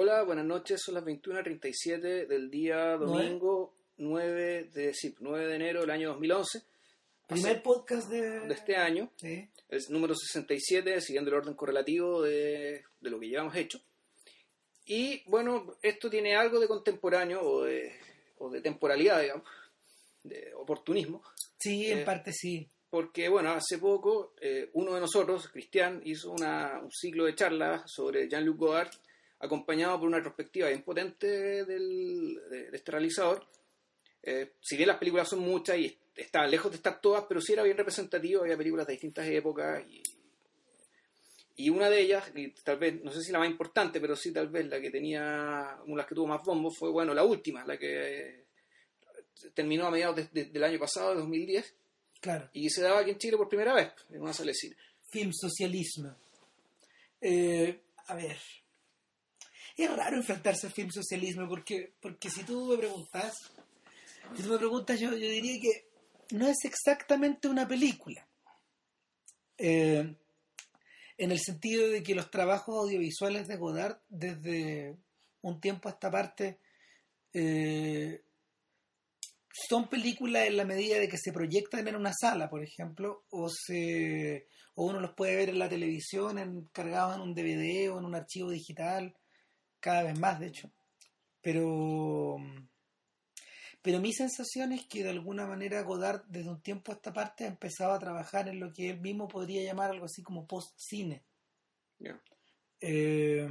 Hola, buenas noches. Son las 21.37 del día domingo 9 de, sí, 9 de enero del año 2011. Primer podcast de, de este año. Sí. Es número 67, siguiendo el orden correlativo de, de lo que llevamos hecho. Y bueno, esto tiene algo de contemporáneo o de, o de temporalidad, digamos, de oportunismo. Sí, en Eh, parte sí. Porque, bueno, hace poco eh, uno de nosotros, Cristian, hizo una- un ciclo de charlas sobre Jean-Luc Godard, acompañado por una retrospectiva bien potente del- de, de este realizador. Eh, si bien las películas son muchas y estaban lejos de estar todas, pero sí era bien representativo, había películas de distintas épocas y, y una de ellas, y tal vez, no sé si la más importante, pero sí tal vez la que tenía, una de las que tuvo más bombo fue, bueno, la última, la que eh, terminó a mediados de- de- del año pasado, de 2010, Claro. y se daba aquí en Chile por primera vez en una sala de cine. Film socialismo. Eh, a ver. Es raro enfrentarse al film socialismo porque, porque si tú me preguntas, si tú me preguntas, yo, yo diría que no es exactamente una película. Eh, en el sentido de que los trabajos audiovisuales de Godard, desde un tiempo a esta parte, eh, son películas en la medida de que se proyectan en una sala, por ejemplo, o se o uno los puede ver en la televisión, cargados en un DVD o en un archivo digital, cada vez más, de hecho. Pero pero mi sensación es que de alguna manera Godard desde un tiempo a esta parte ha empezado a trabajar en lo que él mismo podría llamar algo así como post-cine. Eh,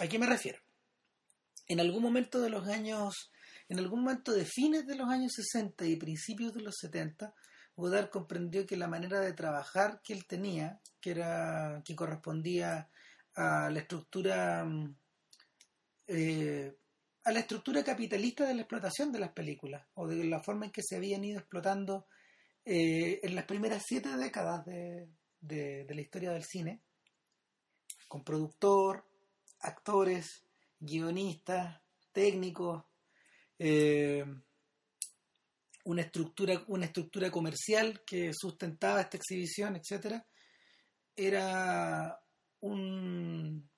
¿A qué me refiero? En algún momento de los años, en algún momento de fines de los años 60 y principios de los 70, Godard comprendió que la manera de trabajar que él tenía, que era que correspondía a la estructura mm, eh, a la estructura capitalista de la explotación de las películas o de la forma en que se habían ido explotando eh, en las primeras siete décadas de- de- la historia del cine con productor, actores, guionistas, técnicos, eh, una estructura, una estructura comercial que sustentaba esta exhibición, etcétera, era un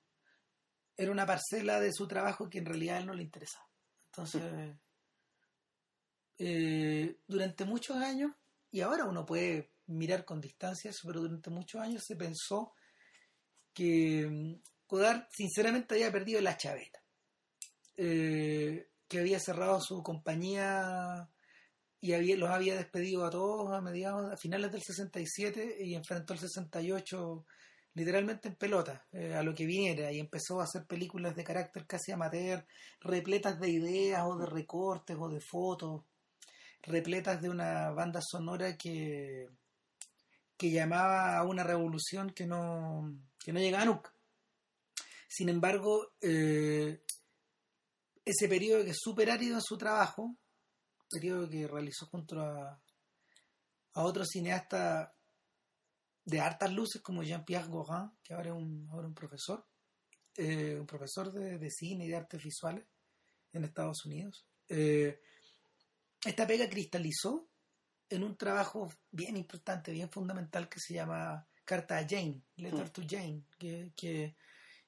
era una parcela de su trabajo que en realidad a él no le interesaba. Entonces, eh, durante muchos años, y ahora uno puede mirar con distancia eso, pero durante muchos años se pensó que mm, Godard sinceramente había perdido la chaveta, eh, que había cerrado su compañía y había, los había despedido a todos a mediados, a finales del 67 y enfrentó el 68 literalmente en pelota, eh, a lo que viniera y empezó a hacer películas de carácter casi amateur, repletas de ideas o de recortes o de fotos, repletas de una banda sonora que que llamaba a una revolución que no, que no llegaba nunca. Sin embargo, eh, ese periodo que es súper árido en su trabajo, periodo que realizó junto a, a otro cineasta de hartas luces como Jean-Pierre Gauguin, que ahora es un, ahora un profesor, eh, un profesor de, de cine y de artes visuales en Estados Unidos. Eh, esta pega cristalizó en un trabajo bien importante, bien fundamental que se llama Carta a Jane, Letter Mm. to Jane, que, que,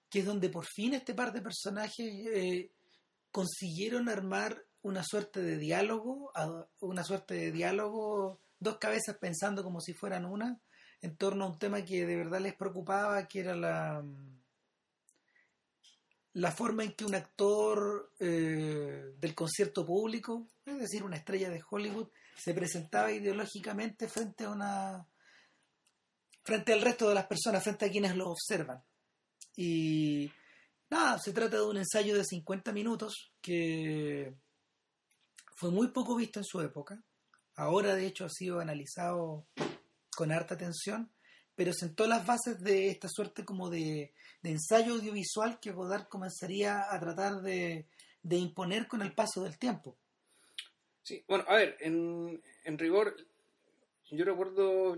que es donde por fin este par de personajes eh, consiguieron armar una suerte de diálogo, una suerte de diálogo, dos cabezas pensando como si fueran una, en torno a un tema que de verdad les preocupaba, que era la la forma en que un actor eh, del concierto público, es decir, una estrella de Hollywood, se presentaba ideológicamente frente a una frente al resto de las personas, frente a quienes lo observan. Y nada, se trata de un ensayo de 50 minutos que fue muy poco visto en su época. Ahora, de hecho, ha sido analizado con harta atención, pero sentó las bases de esta suerte como de, de ensayo audiovisual que Godard comenzaría a tratar de, de imponer con el paso del tiempo. Sí, bueno, a ver, en, en rigor, yo recuerdo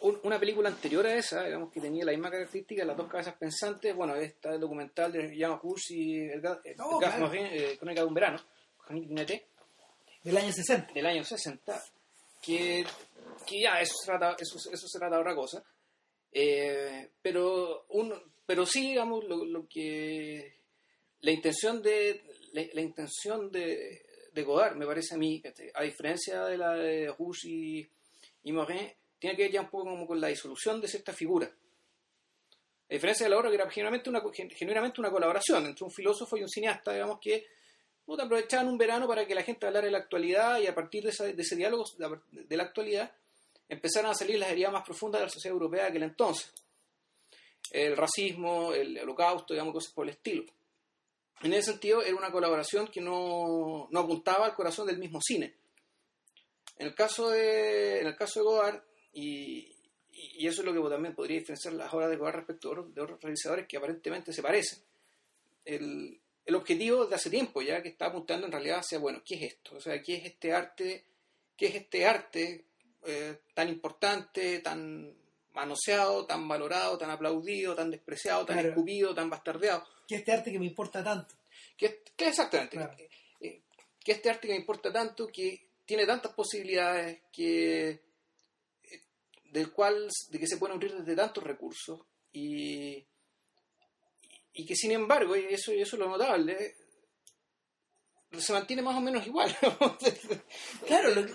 un- una película anterior a esa, digamos que tenía la misma característica, las dos cabezas pensantes, bueno, está el documental de Jean Hus y el, el Oh, claro. Morin, eh, Crónica de un verano, Del año 60. del año 60, que, que ya eso se trata, eso, eso se trata de otra cosa. Eh, pero, un, pero sí, digamos, lo, lo que la intención de la, la intención de, de, Godard, me parece a mí, a diferencia de la de Rouge y, y Morin, tiene que ver ya un poco como con la disolución de cierta figura. A diferencia de la obra que era genuinamente una, genuinamente una colaboración entre un filósofo y un cineasta, digamos que puta, aprovechaban un verano para que la gente hablara de la actualidad y a partir de, ese diálogo de la actualidad empezaron a salir las heridas más profundas de la sociedad europea de aquel entonces. El racismo, el holocausto, digamos, cosas por el estilo. En ese sentido, era una colaboración que no, apuntaba al corazón del mismo cine. En el caso de, en el caso de Godard, y, y eso es lo que también podría diferenciar las obras de Godard respecto de otros realizadores que aparentemente se parecen. El, el objetivo de hace tiempo ya que está apuntando en realidad hacia, bueno, ¿qué es esto? O sea, ¿qué es este arte? ¿Qué es este arte eh, tan importante, tan manoseado, tan valorado, tan aplaudido, tan despreciado, tan escupido, tan bastardeado? ¿Qué es este arte que me importa tanto? ¿Qué, qué exactamente? ¿Qué eh, ¿Qué este arte que me importa tanto, que tiene tantas posibilidades, que eh, del cual de que se puede nutrir desde tantos recursos y y que sin embargo, y eso, eso es lo notable, se mantiene más o menos igual. claro,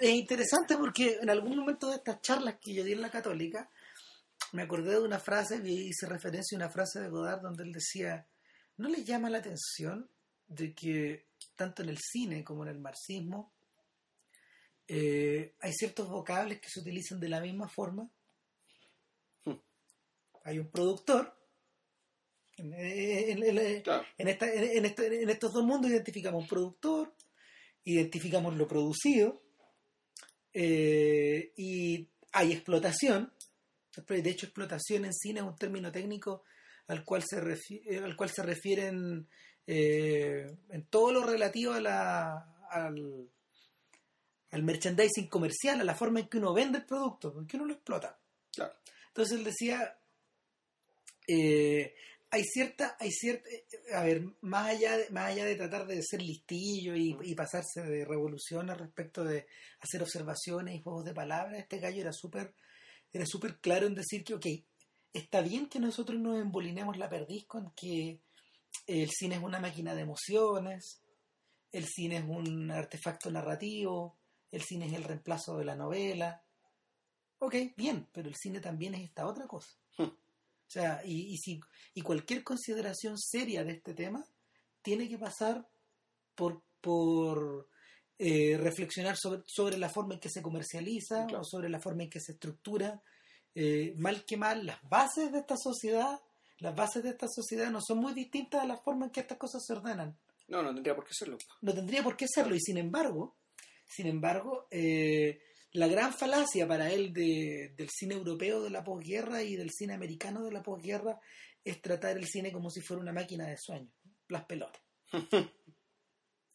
es interesante porque en algún momento de estas charlas que yo di en la católica, me acordé de una frase, y hice referencia a una frase de Godard donde él decía, ¿no le llama la atención de que tanto en el cine como en el marxismo eh, hay ciertos vocables que se utilizan de la misma forma? Hmm. Hay un productor en, estos dos mundos identificamos un productor, identificamos lo producido eh, y hay explotación. De hecho, explotación en cine es un término técnico al cual se, refiere, al cual se refieren eh, en todo lo relativo a la, al, al merchandising comercial, a la forma en que uno vende el producto, en que uno lo explota. Entonces él decía, eh, hay cierta, hay cierta, a ver, más allá de, más allá de tratar de ser listillo y, pasarse de revoluciones respecto de hacer observaciones y juegos de palabras, este gallo era súper, era súper claro en decir que, ok, está bien que nosotros nos embolinemos la perdiz con que el cine es una máquina de emociones, el cine es un artefacto narrativo, el cine es el reemplazo de la novela. Ok, bien, pero el cine también es esta otra cosa. Hmm. O sea, y, y, si, y cualquier consideración seria de este tema tiene que pasar por, por eh, reflexionar sobre, sobre, la forma en que se comercializa o sobre la forma en que se estructura. Eh, mal que mal, las bases de esta sociedad, las bases de esta sociedad no son muy distintas a la forma en que estas cosas se ordenan. No, no tendría por qué serlo. No tendría por qué serlo, y sin embargo, sin embargo, eh, la gran falacia para él del cine europeo de la posguerra y del cine americano de la posguerra es tratar el cine como si fuera una máquina de sueños, las pelotas. o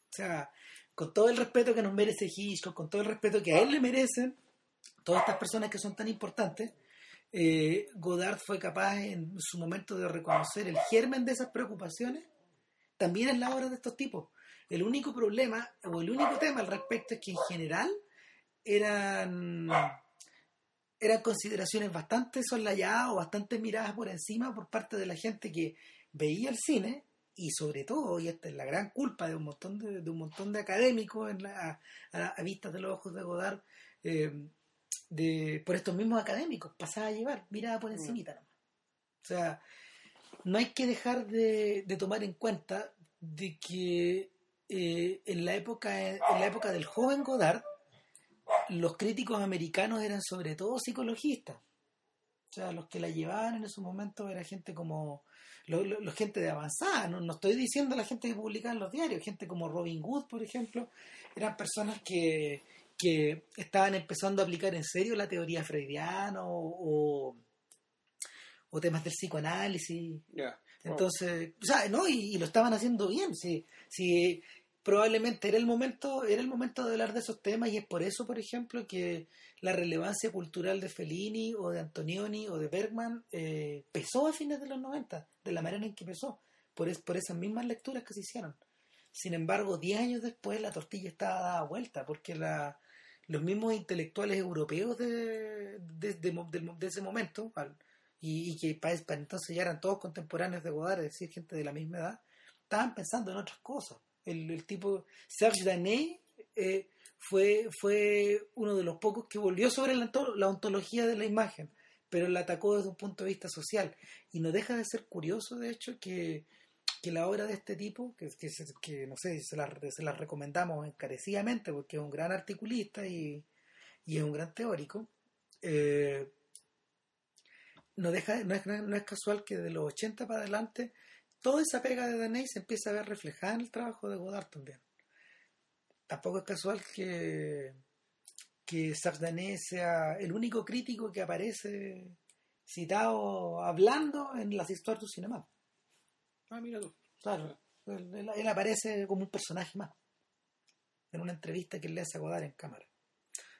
sea, con todo el respeto que nos merece Hitchcock, con todo el respeto que a él le merecen todas estas personas que son tan importantes, eh, Godard fue capaz en su momento de reconocer el germen de esas preocupaciones, también en la obra de estos tipos. El único problema o el único tema al respecto es que en general eran, eran consideraciones bastante soslayadas o bastante miradas por encima por parte de la gente que veía el cine y sobre todo, y esta es la gran culpa de un montón de, un montón de académicos en la, a, vistas de los ojos de Godard, eh, de, por estos mismos académicos, pasaba a llevar, mirada por encima nomás. O sea, no hay que dejar de, de tomar en cuenta de que eh, en la época en la época del joven Godard los críticos americanos eran sobre todo psicologistas. O sea, los que la llevaban en esos momentos era gente como. Los gente de avanzada, ¿no? estoy diciendo la gente que publicaba en los diarios, gente como Robin Hood, por ejemplo, eran personas que, que estaban empezando a aplicar en serio la teoría freudiana o, o, temas del psicoanálisis. Entonces, o sea, ¿no? Y, lo estaban haciendo bien. Si, si probablemente era el momento era el momento de hablar de esos temas y es por eso por ejemplo que la relevancia cultural de Fellini o de Antonioni o de Bergman eh, pesó a fines de los 90 de la manera en que pesó por, por esas mismas lecturas que se hicieron sin embargo 10 años después la tortilla estaba dada vuelta porque la, los mismos intelectuales europeos de, ese momento y, que para, entonces ya eran todos contemporáneos de Godard, es decir, gente de la misma edad, estaban pensando en otras cosas. El, tipo Serge Danet eh, fue, fue uno de los pocos que volvió sobre la, ontología de la imagen, pero la atacó desde un punto de vista social. Y no deja de ser curioso, de hecho, que, que la obra de este tipo, que, que, que no sé, se la, se la recomendamos encarecidamente porque es un gran articulista y, y es un gran teórico, eh, no, deja, no, es, no es casual que de los 80 para adelante toda esa pega de Daney se empieza a ver reflejada en el trabajo de Godard también. Tampoco es casual que, que Sardané sea el único crítico que aparece citado hablando en las historias del cinema. Ah, mira tú. Claro, él, aparece como un personaje más en una entrevista que le hace a Godard en cámara.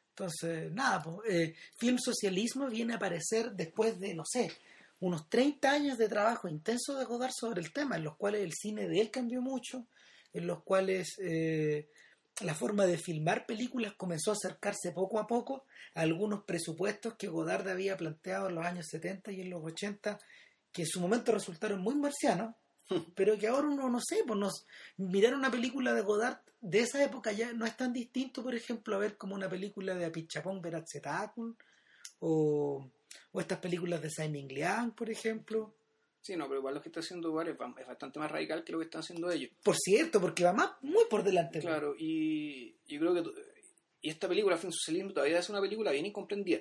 Entonces, nada, pues, Film Socialismo viene a aparecer después de, no sé, unos 30 años de trabajo intenso de Godard sobre el tema, en los cuales el cine de él cambió mucho, en los cuales eh, la forma de filmar películas comenzó a acercarse poco a poco a algunos presupuestos que Godard había planteado en los años 70 y en los 80, que en su momento resultaron muy marcianos, pero que ahora uno no sé, pues nos mirar una película de Godard de esa época ya no es tan distinto, por ejemplo, a ver como una película de Apichapón Veratzetakul o, o estas películas de Simon Liang, por ejemplo. Sí, no, pero igual lo que está haciendo Godard es, bastante más radical que lo que están haciendo ellos. Por cierto, porque va más muy por delante. Claro, y yo creo que y esta película, Fin Socialismo, todavía es una película bien incomprendida.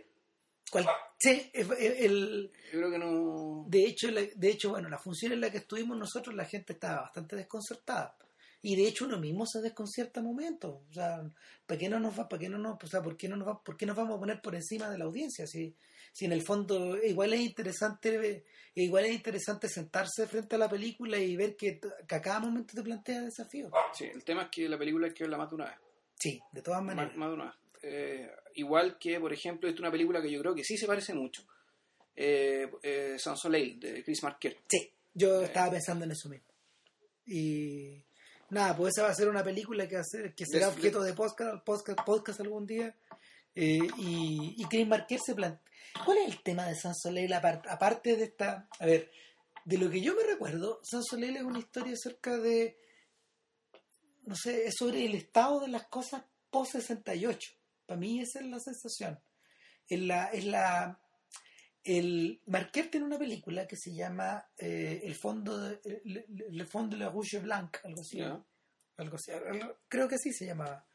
¿Cuál? Sí, el, Yo creo que no. De hecho, de hecho, bueno, la función en la que estuvimos nosotros, la gente estaba bastante desconcertada. Y de hecho uno mismo se desconcierta momentos. O sea, ¿para qué no nos va, para qué no nos, o sea, ¿por qué no nos va, por qué nos vamos a poner por encima de la audiencia? Si, si en el fondo igual es interesante, igual es interesante sentarse frente a la película y ver que, a cada momento te plantea desafíos. Sí, el tema es que la película hay que verla más de una vez. Sí, de todas maneras. Más, de una vez. Eh, igual que, por ejemplo, esta es una película que yo creo que sí se parece mucho. Eh, eh Sans Soleil, de Chris Marker. Sí, yo estaba pensando en eso mismo. Y nada, pues esa va a ser una película que, que será objeto de podcast, podcast, podcast algún día. Eh, y, y Chris Marker se plantea. ¿Cuál es el tema de Sans Soleil aparte de esta? A ver, de lo que yo me recuerdo, Sans Soleil es una historia acerca de. No sé, es sobre el estado de las cosas post 68. Para mí esa es la sensación. Es la, es la, el Marquer tiene una película que se llama eh, El fondo de, le, fondo de la Rouge Blanc, algo así, algo así, creo que así se llamaba.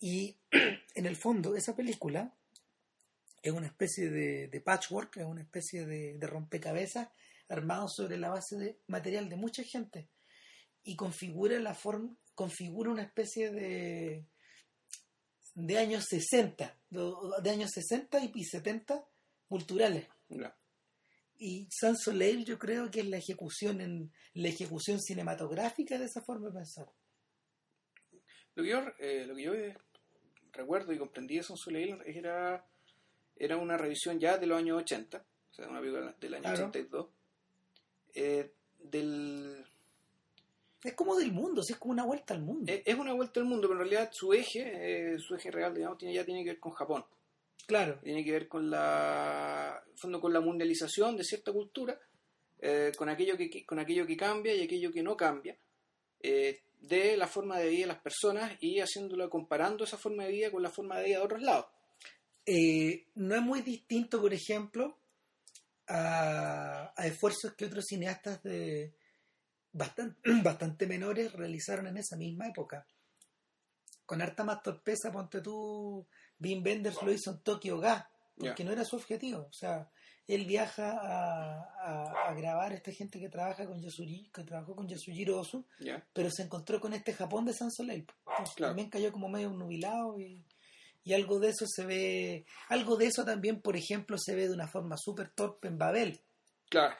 Y en el fondo esa película es una especie de, patchwork, es una especie de, de, rompecabezas armado sobre la base de material de mucha gente y configura la forma, configura una especie de de años 60, de, años 60 y 70 culturales. Y San Soleil yo creo que es la ejecución en la ejecución cinematográfica de esa forma de pensar. Lo que yo, eh, lo que yo recuerdo y comprendí de San Soleil era, era una revisión ya de los años 80, o sea, una película del año 82, eh, del es como del mundo, es como una vuelta al mundo. Es, una vuelta al mundo, pero en realidad su eje, eh, su eje real, digamos, tiene, ya tiene que ver con Japón. Claro. Tiene que ver con la, fondo con la mundialización de cierta cultura, eh, con aquello que con aquello que cambia y aquello que no cambia, eh, de la forma de vida de las personas y haciéndolo comparando esa forma de vida con la forma de vida de otros lados. no es muy distinto, por ejemplo, a esfuerzos que otros cineastas de bastante, bastante menores realizaron en esa misma época. Con harta más torpeza, ponte tú, Wim Wenders lo hizo en Tokyo Gas, porque no era su objetivo. O sea, él viaja a, a, grabar esta gente que trabaja con Yasuri, que trabajó con Yasujiro Ozu, pero se encontró con este Japón de San Soleil. También cayó como medio nubilado y, y, algo de eso se ve, algo de eso también, por ejemplo, se ve de una forma súper torpe en Babel. Claro.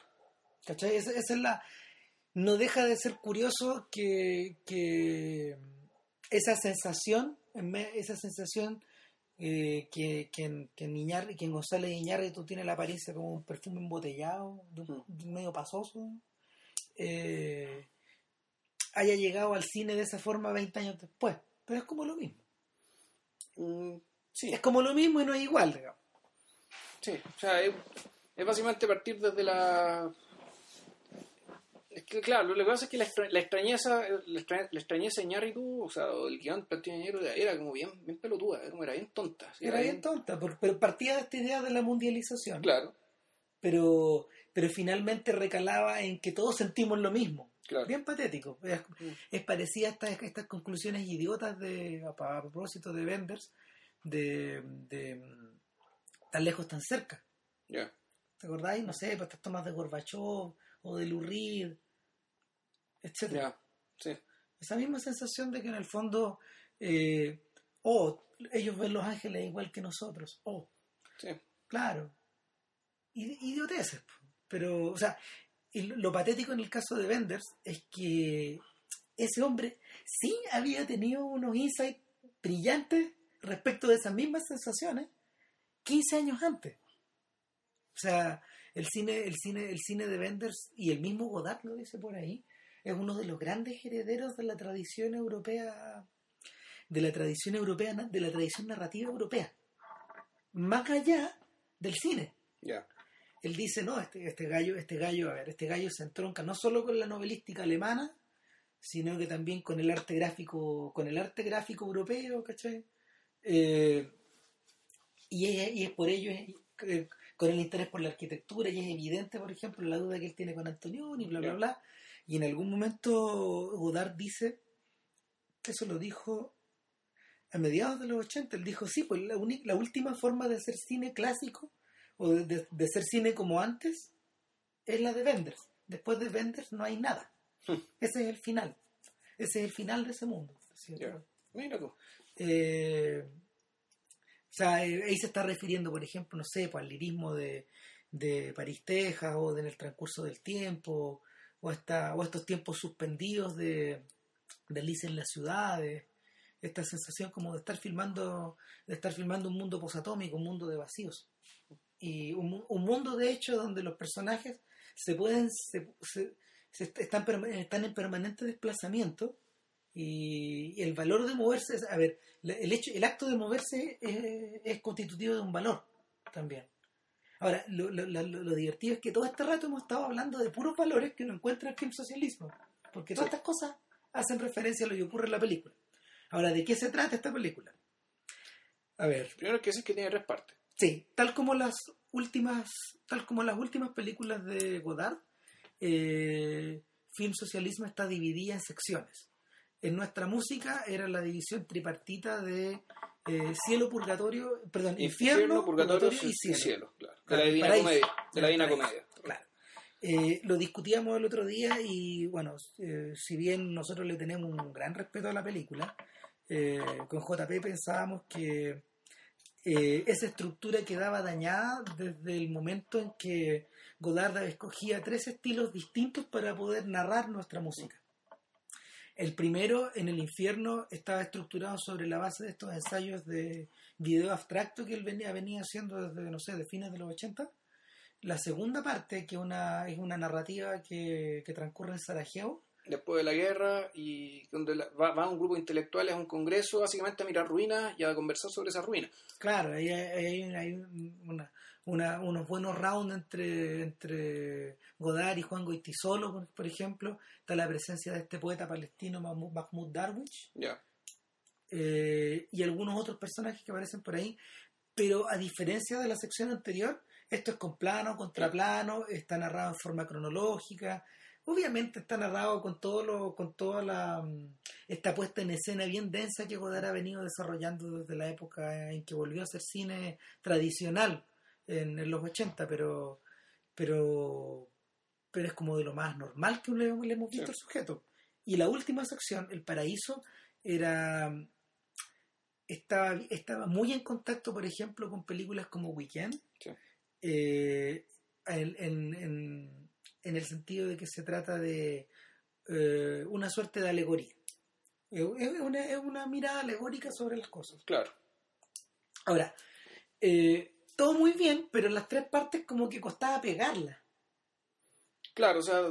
¿Cachai? esa es la, no deja de ser curioso que, esa sensación, esa sensación eh, que, que, que, en que en González Iñárritu tiene la apariencia como un perfume embotellado, medio pasoso, eh, haya llegado al cine de esa forma 20 años después. Pero es como lo mismo. Mm, sí. Es como lo mismo y no es igual, digamos. Sí, o sea, es, Es básicamente partir desde la... Es que, claro, lo que pasa es que la, extra- la extrañeza la, extra- la extrañeza de Ñarritu, o sea, o el guion de era como bien, bien pelotuda, era, como- era bien tonta. Era bien tonta, por- pero partía de esta idea de la mundialización. Claro, Pero, pero finalmente recalaba en que todos sentimos lo mismo. claro. Bien patético. Es, Mm. es parecida a estas, estas conclusiones idiotas de, a, a propósito de Benders, de, de mm, tan lejos, tan cerca. Ya, ¿Te acordáis? No sé, pues estas tomas de Gorbachev o de Lurid, etc. sí. Esa misma sensación de que en el fondo, eh, oh, ellos ven los ángeles igual que nosotros. Oh, sí. claro. Idioteces. Pero, o sea, y lo patético en el caso de Benders es que ese hombre sí había tenido unos insights brillantes respecto de esas mismas sensaciones 15 años antes. O sea, el cine, el cine, el cine de Benders y el mismo Godard lo dice por ahí, es uno de los grandes herederos de la tradición europea, de la tradición europea, de la tradición narrativa europea. Más allá del cine él dice, no, este, este gallo, este gallo, a ver, este gallo se entronca no solo con la novelística alemana, sino que también con el arte gráfico, con el arte gráfico europeo, ¿cachai? Eh, y, es, y es por ello, es- eh, con el interés por la arquitectura, y es evidente, por ejemplo, la duda que él tiene con Antonioni, bla, bla, bla. Y en algún momento Godard dice, eso lo dijo a mediados de los 80, él dijo, sí, pues la, la última forma de hacer cine clásico o de, de- cine como antes es la de Benders. Después de Benders no hay nada. Hmm. Ese es el final. Ese es el final de ese mundo. Mira tú. Eh, o sea, eh, ahí se está refiriendo, por ejemplo, no sé, pues, al lirismo de, de París, Texas, o de en el transcurso del tiempo, o, esta, o estos tiempos suspendidos de, de Alice en las ciudades, esta sensación como de estar filmando, de estar filmando un mundo posatómico, un mundo de vacíos. Y un, un mundo, de hecho, donde los personajes se pueden, se, se- se est- están, están en permanente desplazamiento y, el valor de moverse, es- a ver, el hecho, el acto de moverse es, es constitutivo de un valor también. Ahora, lo, lo- lo- lo divertido es que todo este rato hemos estado hablando de puros valores que uno encuentra en el film socialismo, porque todas Sí. estas cosas hacen referencia a lo que ocurre en la película. Ahora, ¿de qué se trata esta película? A ver, Primero que decir que tiene tres partes. Sí, tal como las últimas, tal como las últimas películas de Godard, eh, Film Socialismo está dividida en secciones. En nuestra música era la división tripartita de eh, cielo, purgatorio, perdón, infierno, purgatorio, y cielo. claro. De la Divina paraíso. Comedia. De la Divina paraíso, Comedia. Claro. Eh, lo discutíamos el otro día y bueno, eh, si bien nosotros le tenemos un gran respeto a la película, con JP pensábamos que eh, esa estructura quedaba dañada desde el momento en que Godard escogía tres estilos distintos para poder narrar nuestra música. El primero, en el infierno, estaba estructurado sobre la base de estos ensayos de video abstracto que él venía, venía haciendo desde, no sé, de fines de los 80. La segunda parte, que una, es una narrativa que, que transcurre en Sarajevo, Después de la guerra y donde la- va, va un grupo de intelectuales a un congreso básicamente a mirar ruinas y a conversar sobre esas ruinas. Claro, ahí hay, hay- hay un- una- una- unos buenos rounds entre, entre Godard y Juan Goitisolo, por, por ejemplo. Está la presencia de este poeta palestino Mahmoud, Darwish eh, y algunos otros personajes que aparecen por ahí. Pero a diferencia de la sección anterior, esto es con plano, contraplano, está narrado en forma cronológica. Obviamente está narrado con todo lo, con toda la mm, esta puesta en escena bien densa que Godard ha venido desarrollando desde la época en que volvió a hacer cine tradicional en, en los 80, pero pero pero es como de lo más normal que le, le hemos visto Sí. al sujeto. Y la última sección, El Paraíso, era estaba, estaba muy en contacto, por ejemplo, con películas como Weekend, Sí. eh, en, en- en- el sentido de que se trata de eh, una suerte de alegoría. Es es una, es una mirada alegórica sobre las cosas. Claro. Ahora, eh, todo muy bien, pero en las tres partes como que costaba pegarlas. Claro, o sea,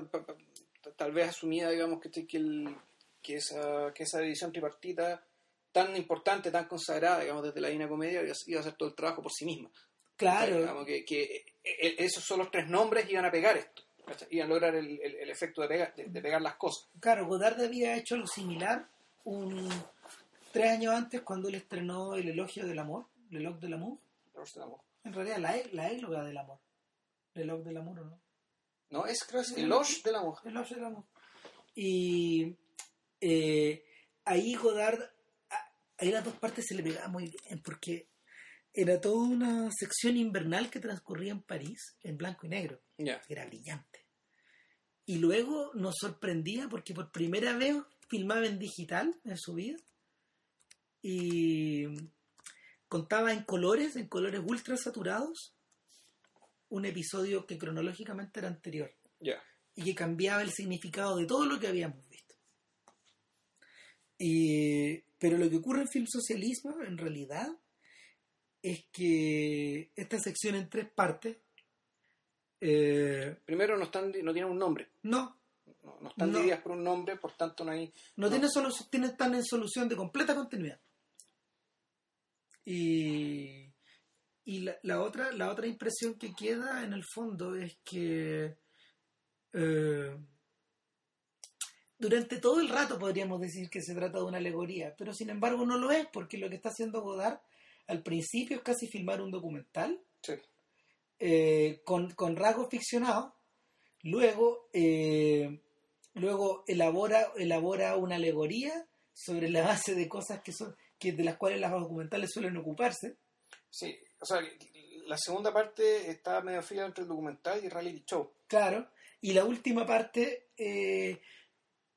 tal vez asumida, digamos, que, que, el- que, esa, que esa división tripartita tan importante, tan consagrada, digamos, desde la Divina Comedia, iba a- hacer todo el trabajo por sí misma. Claro. Digamos que, que eh, esos son los tres nombres iban a pegar esto. Iban a lograr el, el- el efecto de pegar, de, de pegar las cosas. Claro, Godard había hecho algo similar un tres años antes cuando él estrenó El elogio del amor, El elogio del amor. En realidad, la, e- la éloga del amor. El elogio del amor, ¿o no? No, es creo que es Eloge de la mujer. El elogio del amor. Y eh, ahí Godard, ahí las dos partes se le pegaban muy bien porque era toda una sección invernal que transcurría en París en blanco y negro. Ya. era brillante. Y luego nos sorprendía porque por primera vez filmaba en digital en su vida y contaba en colores, en colores ultra saturados, un episodio que cronológicamente era anterior Ya. y que cambiaba el significado de todo lo que habíamos visto. Y- pero lo que ocurre en Film Socialismo, en realidad, es que esta sección en tres partes, eh, Primero no están no tienen un nombre. no, No, no están No. divididas por un nombre, por tanto no hay. no, No. Tiene solo, tiene, están en solución de completa continuidad. Y, y la, la otra, la otra impresión que queda en el fondo es que eh, durante todo el rato podríamos decir que se trata de una alegoría, pero sin embargo no lo es, porque lo que está haciendo Godard al principio es casi filmar un documental Sí. eh, con, con rasgos ficcionados, luego, eh, luego elabora, elabora una alegoría sobre la base de cosas que son que de las cuales las documentales suelen ocuparse. Sí. O sea, la segunda parte está medio fría entre el documental y el reality show. Claro. Y la última parte, eh,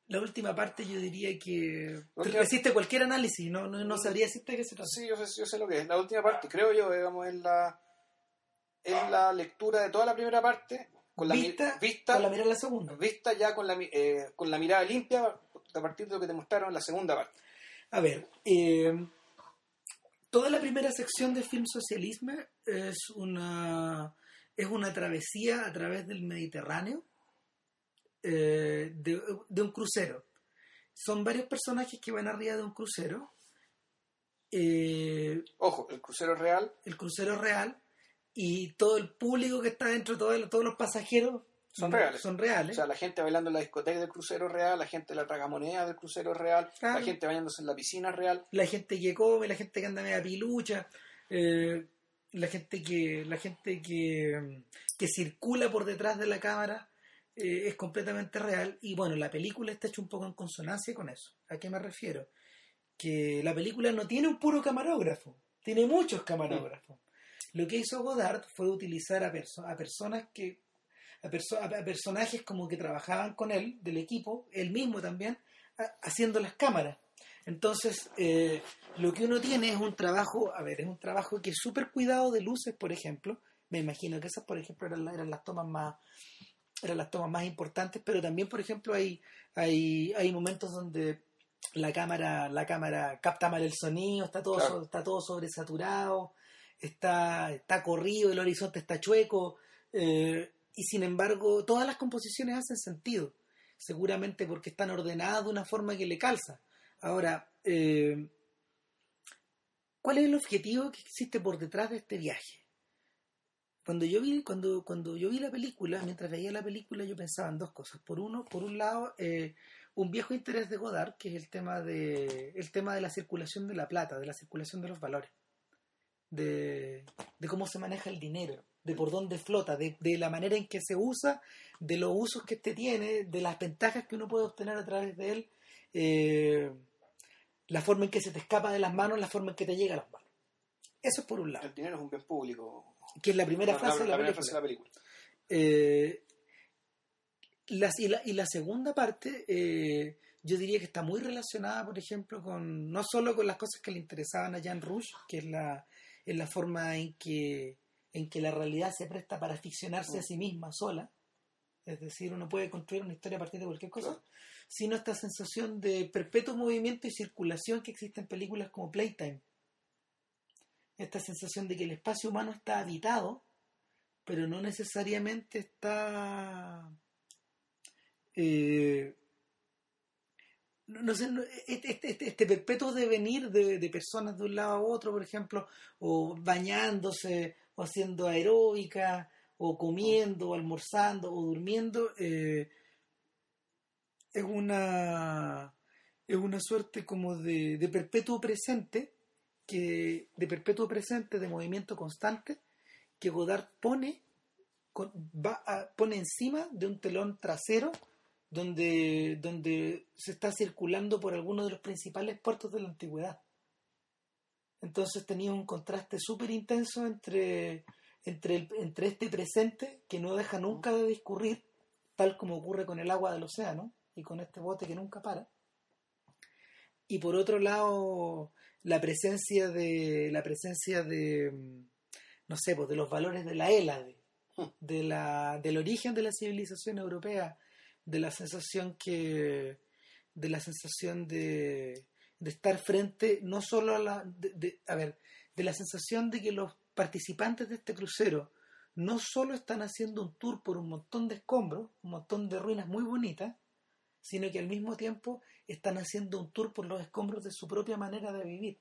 la última parte yo diría que última- resiste cualquier análisis, no, no, no sabría decirte qué se trata. Sí, yo sé, yo sé lo que es. La última parte, creo yo, digamos, es la, es la lectura de toda la primera parte con la mi- vista, vista, con la mirada la segunda. vista ya con la, eh, con la mirada limpia a partir de lo que te mostraron en la segunda parte. A ver, eh, toda la primera sección de Film Socialismo es una, es una travesía a través del Mediterráneo eh, de, de un crucero. Son varios personajes que van arriba de un crucero. Eh, Ojo, el crucero real, el crucero real y todo el público que está dentro, todo- todos los pasajeros Son reales. Son o reales. sea, la gente bailando en la discoteca del crucero real, la gente en la tragamoneda del crucero real, Claro. la gente bañándose en la piscina real. la gente que come, la gente que anda media pilucha, eh, la gente que la gente que, que circula por detrás de la cámara eh, es completamente real y bueno, la película está hecha un poco en consonancia con eso. ¿A qué me refiero? Que la película no tiene un puro camarógrafo, tiene muchos camarógrafos. Lo que hizo Godard fue utilizar a, perso- a personas que a, perso- a- personajes como que trabajaban con él, del equipo, él mismo también, haciendo las cámaras. Entonces, eh, lo que uno tiene es un trabajo, a ver, es un trabajo que es súper cuidado de luces, por ejemplo. Me imagino que esas, por ejemplo, eran, la- eran las tomas más eran las tomas más importantes, pero también, por ejemplo, hay, hay, hay momentos donde la cámara, la cámara capta mal el sonido, está todo, Claro. so- está todo sobresaturado, está, está corrido, el horizonte está chueco, eh, y sin embargo, todas las composiciones hacen sentido, seguramente porque están ordenadas de una forma que le calza. Ahora, eh, ¿cuál es el objetivo que existe por detrás de este viaje? Cuando yo vi, cuando, cuando yo vi la película, mientras veía la película, yo pensaba en dos cosas. Por uno, por un lado, eh, un viejo interés de Godard, que es el tema de, el tema de la circulación de la plata, de la circulación de los valores, de, de cómo se maneja el dinero, de por dónde flota, de, de la manera en que se usa, de los usos que este tiene, de las ventajas que uno puede obtener a través de él, eh, la forma en que se te escapa de las manos, la forma en que te llega a las manos. Eso es por un lado, El dinero es un bien público. que es la primera La- frase la- de la, primera película. frase de la película. Eh, las- y, la, y la segunda parte, eh, yo diría que está muy relacionada, por ejemplo, con no solo con las cosas que le interesaban a Jean Rouge, que es la, es la forma en que, en que la realidad se presta para ficcionarse a sí misma sola, es decir, uno puede construir una historia a partir de cualquier cosa, Claro. sino esta sensación de perpetuo movimiento y circulación que existe en películas como Playtime. Esta sensación de que el espacio humano está habitado, pero no necesariamente está eh, no, sé, este, este- este- este perpetuo devenir de, de personas de un lado a otro, por ejemplo, o bañándose, o haciendo aeróbica, o comiendo, o almorzando, o durmiendo, eh, es una es una suerte como de, de perpetuo presente que de perpetuo presente de movimiento constante que Godard pone pone encima de un telón trasero donde, donde se está circulando por algunos de los principales puertos de la antigüedad. Entonces tenía un contraste súper intenso entre, entre, este presente que no deja nunca de discurrir, tal como ocurre con el agua del océano y con este bote que nunca para. Y por otro lado, la presencia de la presencia de no sé, pues de los valores de la Hélade, de la, del origen de la civilización europea, de la sensación que de la sensación de, de estar frente no solo a la de, a ver de la sensación de que los participantes de este crucero no solo están haciendo un tour por un montón de escombros un montón de ruinas muy bonitas sino que al mismo tiempo están haciendo un tour por los escombros de su propia manera de vivir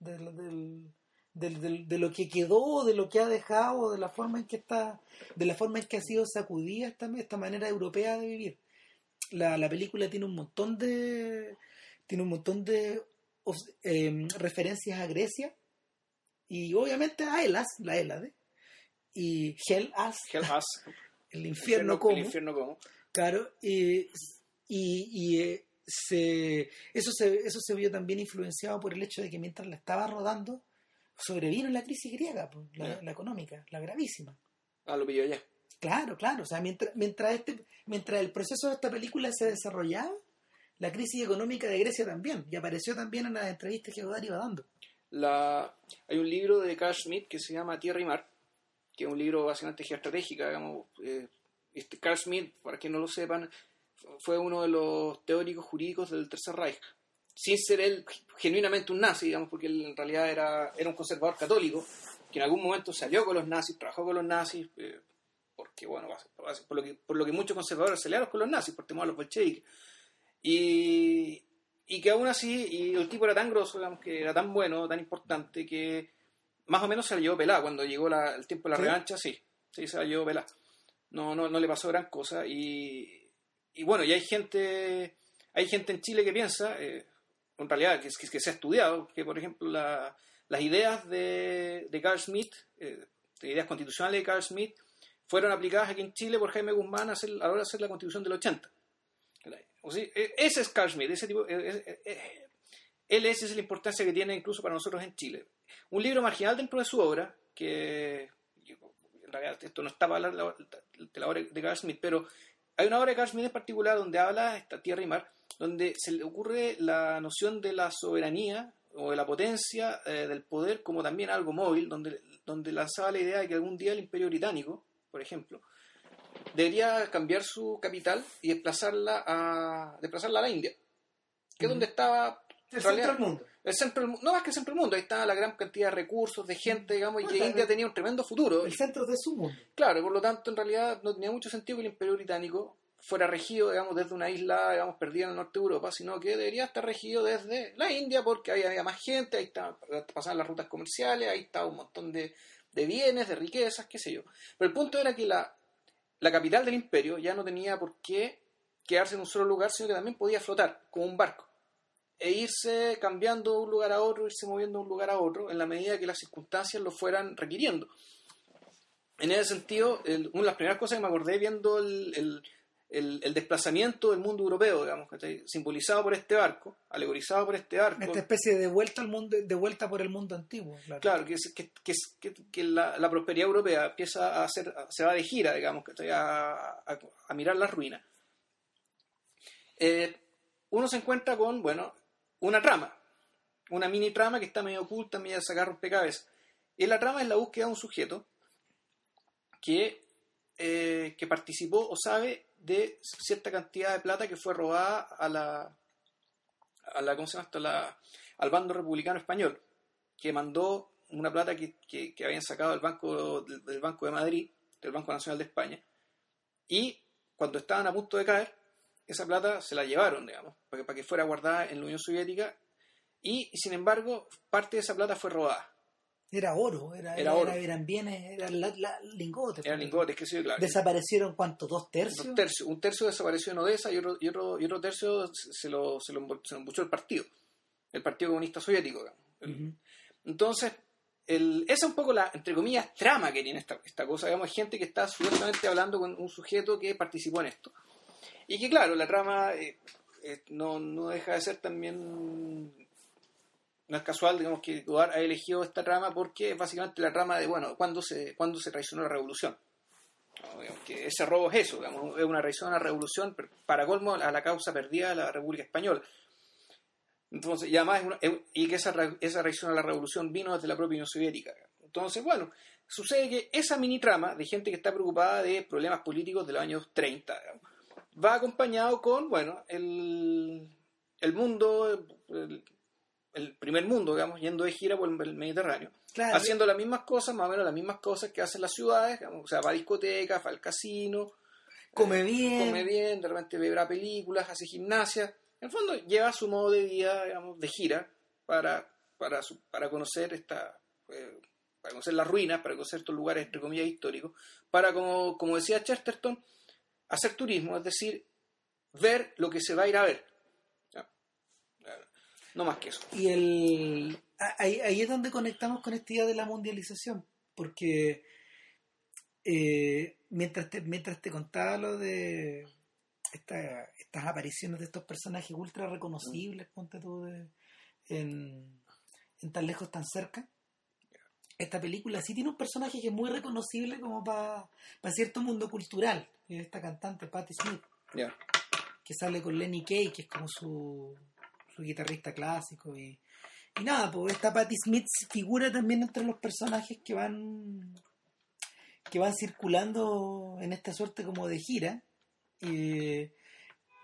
del, de lo que quedó, de lo que ha dejado, de la forma en que está, de la forma en que ha sido sacudida esta, esta manera europea de vivir. La, la película tiene un montón de tiene un montón de em, referencias a Grecia y obviamente a Elas, la Hélade, y Hell As, el infierno, como, el infierno como. Claro, y, y, y eh, se, eso, se, eso se vio también influenciado por el hecho de que mientras la estaba rodando, sobrevino la crisis griega, pues, la, económica, la gravísima. Ah, lo pilló ya. Claro, claro. O sea, mientras, mientras, este, mientras el proceso de esta película se desarrollaba, la crisis económica de Grecia también. Y apareció también en las entrevistas que Godard iba dando. La, hay un libro de Carl Schmitt que se llama Tierra y Mar, que es un libro básicamente geoestratégica, digamos. Eh, este Carl Schmitt, para quien no lo sepan, fue uno de los teóricos jurídicos del Tercer Reich sin ser él genuinamente un nazi, digamos, porque él en realidad era, era un conservador católico, que en algún momento salió con los nazis, trabajó con los nazis, eh, porque, bueno, por lo, que, por lo que muchos conservadores se con los nazis, por temor a los bolcheviques. Y, y que aún así, y el tipo era tan grosso, digamos, que era tan bueno, tan importante, que más o menos se la pelá cuando llegó el tiempo de la revancha, sí, sí, se la llevó pelá. No, no, no le pasó gran cosa. Y, y bueno, y hay gente, hay gente en Chile que piensa, eh, en realidad que, que, que, se ha estudiado, que por ejemplo las ideas de, de Carl Smith, eh, las ideas constitucionales de Carl Smith, fueron aplicadas aquí en Chile por Jaime Guzmán a, la hora de hacer la constitución del 80. O sea, e, ese es Smith, ese tipo, e, e, él esa es la importancia que tiene incluso para nosotros en Chile. Un libro marginal dentro de su obra, que en realidad esto no estaba hablando de la obra de Carl pero hay una obra de Carl en particular donde habla esta tierra y mar, donde se le ocurre la noción de la soberanía o de la potencia eh, del poder como también algo móvil, donde, donde lanzaba la idea de que algún día el imperio británico, por ejemplo, debería cambiar su capital y desplazarla a, desplazarla a la India, que es donde estaba... El centro del mundo. El centro no más que el centro del mundo, ahí estaba la gran cantidad de recursos, de gente, digamos, y que India tenía un tremendo futuro. El centro de su mundo. Claro, por lo tanto, en realidad no tenía mucho sentido que el imperio británico fuera regido, digamos, desde una isla, digamos, perdida en el norte de Europa, sino que debería estar regido desde la India, porque ahí había más gente, ahí pasaban las rutas comerciales, ahí estaba un montón de, bienes, de riquezas, qué sé yo. Pero el punto era que la, la capital del imperio ya no tenía por qué quedarse en un solo lugar, sino que también podía flotar, como un barco, e irse cambiando de un lugar a otro, irse moviendo de un lugar a otro, en la medida que las circunstancias lo fueran requiriendo. En ese sentido, una de las primeras cosas que me acordé viendo el el, desplazamiento del mundo europeo, digamos, simbolizado por este barco, alegorizado por este barco. Esta especie de vuelta al mundo, de vuelta por el mundo antiguo. Claro, que, que, que, la, prosperidad europea empieza a hacer, se va de gira, digamos, a, a, mirar las ruinas. Eh, uno se encuentra con, bueno, una trama, una mini trama que está medio oculta, medio sacar rompecabezas. Y la trama es la búsqueda de un sujeto que, eh, que participó o sabe de cierta cantidad de plata que fue robada a la, a la, ¿cómo se llama al bando republicano español, que mandó una plata que, que, habían sacado del banco, del, Banco de Madrid, del Banco Nacional de España, y cuando estaban a punto de caer, esa plata se la llevaron, digamos, para que, para que fuera guardada en la Unión Soviética, y sin embargo, parte de esa plata fue robada. Era oro, era, Era era- oro. eran bienes, eran la- la- lingotes. Eran lingotes, que sí, claro. Desaparecieron, ¿cuánto? ¿Dos tercios? un tercio, un tercio desapareció en Odessa y otro, y otro, y otro tercio se lo, se, lo, se lo embuchó el partido, el Partido Comunista Soviético. Ujú. Entonces, el, esa es un poco la, entre comillas, trama que tiene esta, esta cosa. Digamos, gente que está supuestamente hablando con un sujeto que participó en esto. Y que, claro, la trama eh, eh, no, no deja de ser también. No es casual, digamos, que Godard ha elegido esta trama porque es básicamente la trama de, bueno, cuándo se, cuándo se traicionó la revolución. Ese robo es eso, digamos, es una traición a la revolución, para colmo a la causa perdida de la República Española. Entonces, y además, y que esa, esa reacción a la revolución vino desde la propia Unión Soviética. Entonces, bueno, sucede que esa mini trama de gente que está preocupada de problemas políticos de los años 30 digamos, va acompañado con, bueno, el, el mundo, el primer mundo, digamos, yendo de gira por el Mediterráneo, Claro, haciendo las mismas cosas, más o menos las mismas cosas que hacen las ciudades, digamos, o sea, va a discotecas, va al casino, come bien. come bien, de repente verá películas, hace gimnasia. En el fondo lleva su modo de vida, digamos, de gira para, para, su- para conocer esta, eh, para conocer las ruinas, para conocer estos lugares entre comillas históricos, para como, como decía Chesterton, hacer turismo, es decir, ver lo que se va a ir a ver. No más que eso. Y el ahí, ahí es donde conectamos con esta idea de la mundialización, porque eh, mientras, te, mientras te contaba lo de esta- estas apariciones de estos personajes ultra reconocibles, ponte tú, de- en, en tan lejos, tan cerca, esta película sí tiene un personaje que es muy reconocible como para cierto mundo cultural, esta cantante Patti Smith que sale con Lenny Kay, que es como su, guitarrista clásico. Y, y nada, pues esta Patti Smith figura también entre los personajes que van que van circulando en esta suerte como de gira. Y,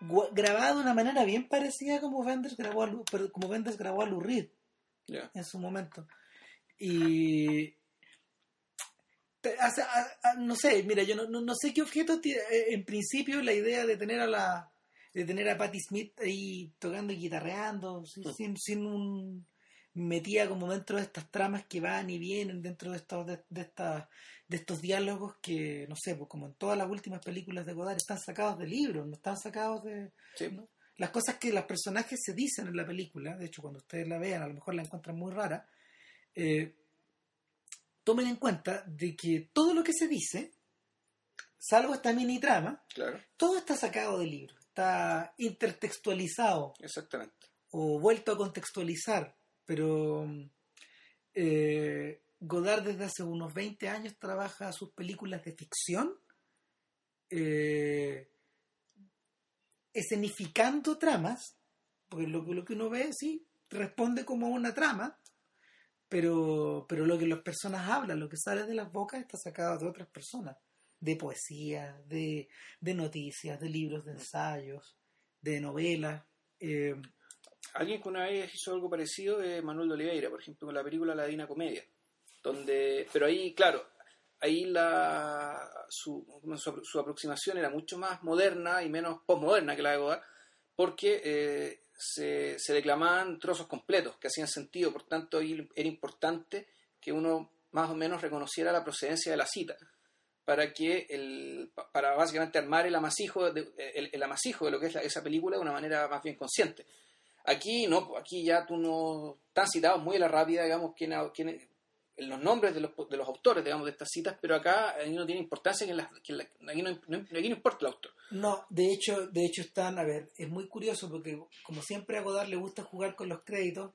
gua- grabada de una manera bien parecida como Wenders grabó a, Lu- como Wenders grabó a Lou Reed en su momento. Y. a- a- no sé, mira, yo no, no, no sé qué objeto tiene. eh, En principio, la idea de tener a la. De tener a Patti Smith ahí tocando y guitarreando, sin, Mm. sin, sin un. metida como dentro de estas tramas que van y vienen, dentro de estos, de, de estas de estos diálogos que, no sé, pues como en todas las últimas películas de Godard, están sacados de libros, no están sacados de, Sí. ¿no? las cosas que los personajes se dicen en la película, de hecho cuando ustedes la vean a lo mejor la encuentran muy rara, eh, tomen en cuenta de que todo lo que se dice, salvo esta mini trama, Claro. todo está sacado de libros, está intertextualizado Exactamente. o vuelto a contextualizar, pero eh, Godard desde hace unos 20 años trabaja sus películas de ficción eh, escenificando tramas, porque lo, que- lo que uno ve, sí, responde como a una trama, pero, pero lo que las personas hablan, lo que sale de las bocas está sacado de otras personas, de poesía, de, de noticias, de libros de ensayos, de novelas. eh, Alguien que una vez hizo algo parecido es Manuel de Oliveira, por ejemplo, con la película La Divina Comedia. Donde, pero ahí, claro, ahí la, su, su, aproximación era mucho más moderna y menos postmoderna que la de Godard, porque eh, se, se declamaban trozos completos que hacían sentido, por tanto ahí era importante que uno más o menos reconociera la procedencia de la cita para que el, pa- para básicamente armar el amasijo de, el, el amasijo de lo que es esa película de una manera más bien consciente. Aquí no, aquí ya tú no están citados muy a la rápida, digamos, quién, quién, los nombres de los, de los autores, digamos, de estas citas, pero acá ahí no tiene importancia que, la, que aquí, no, no- aquí no importa el autor. No, de hecho, de hecho están, a ver, es muy curioso porque como siempre a Godard le gusta jugar con los créditos,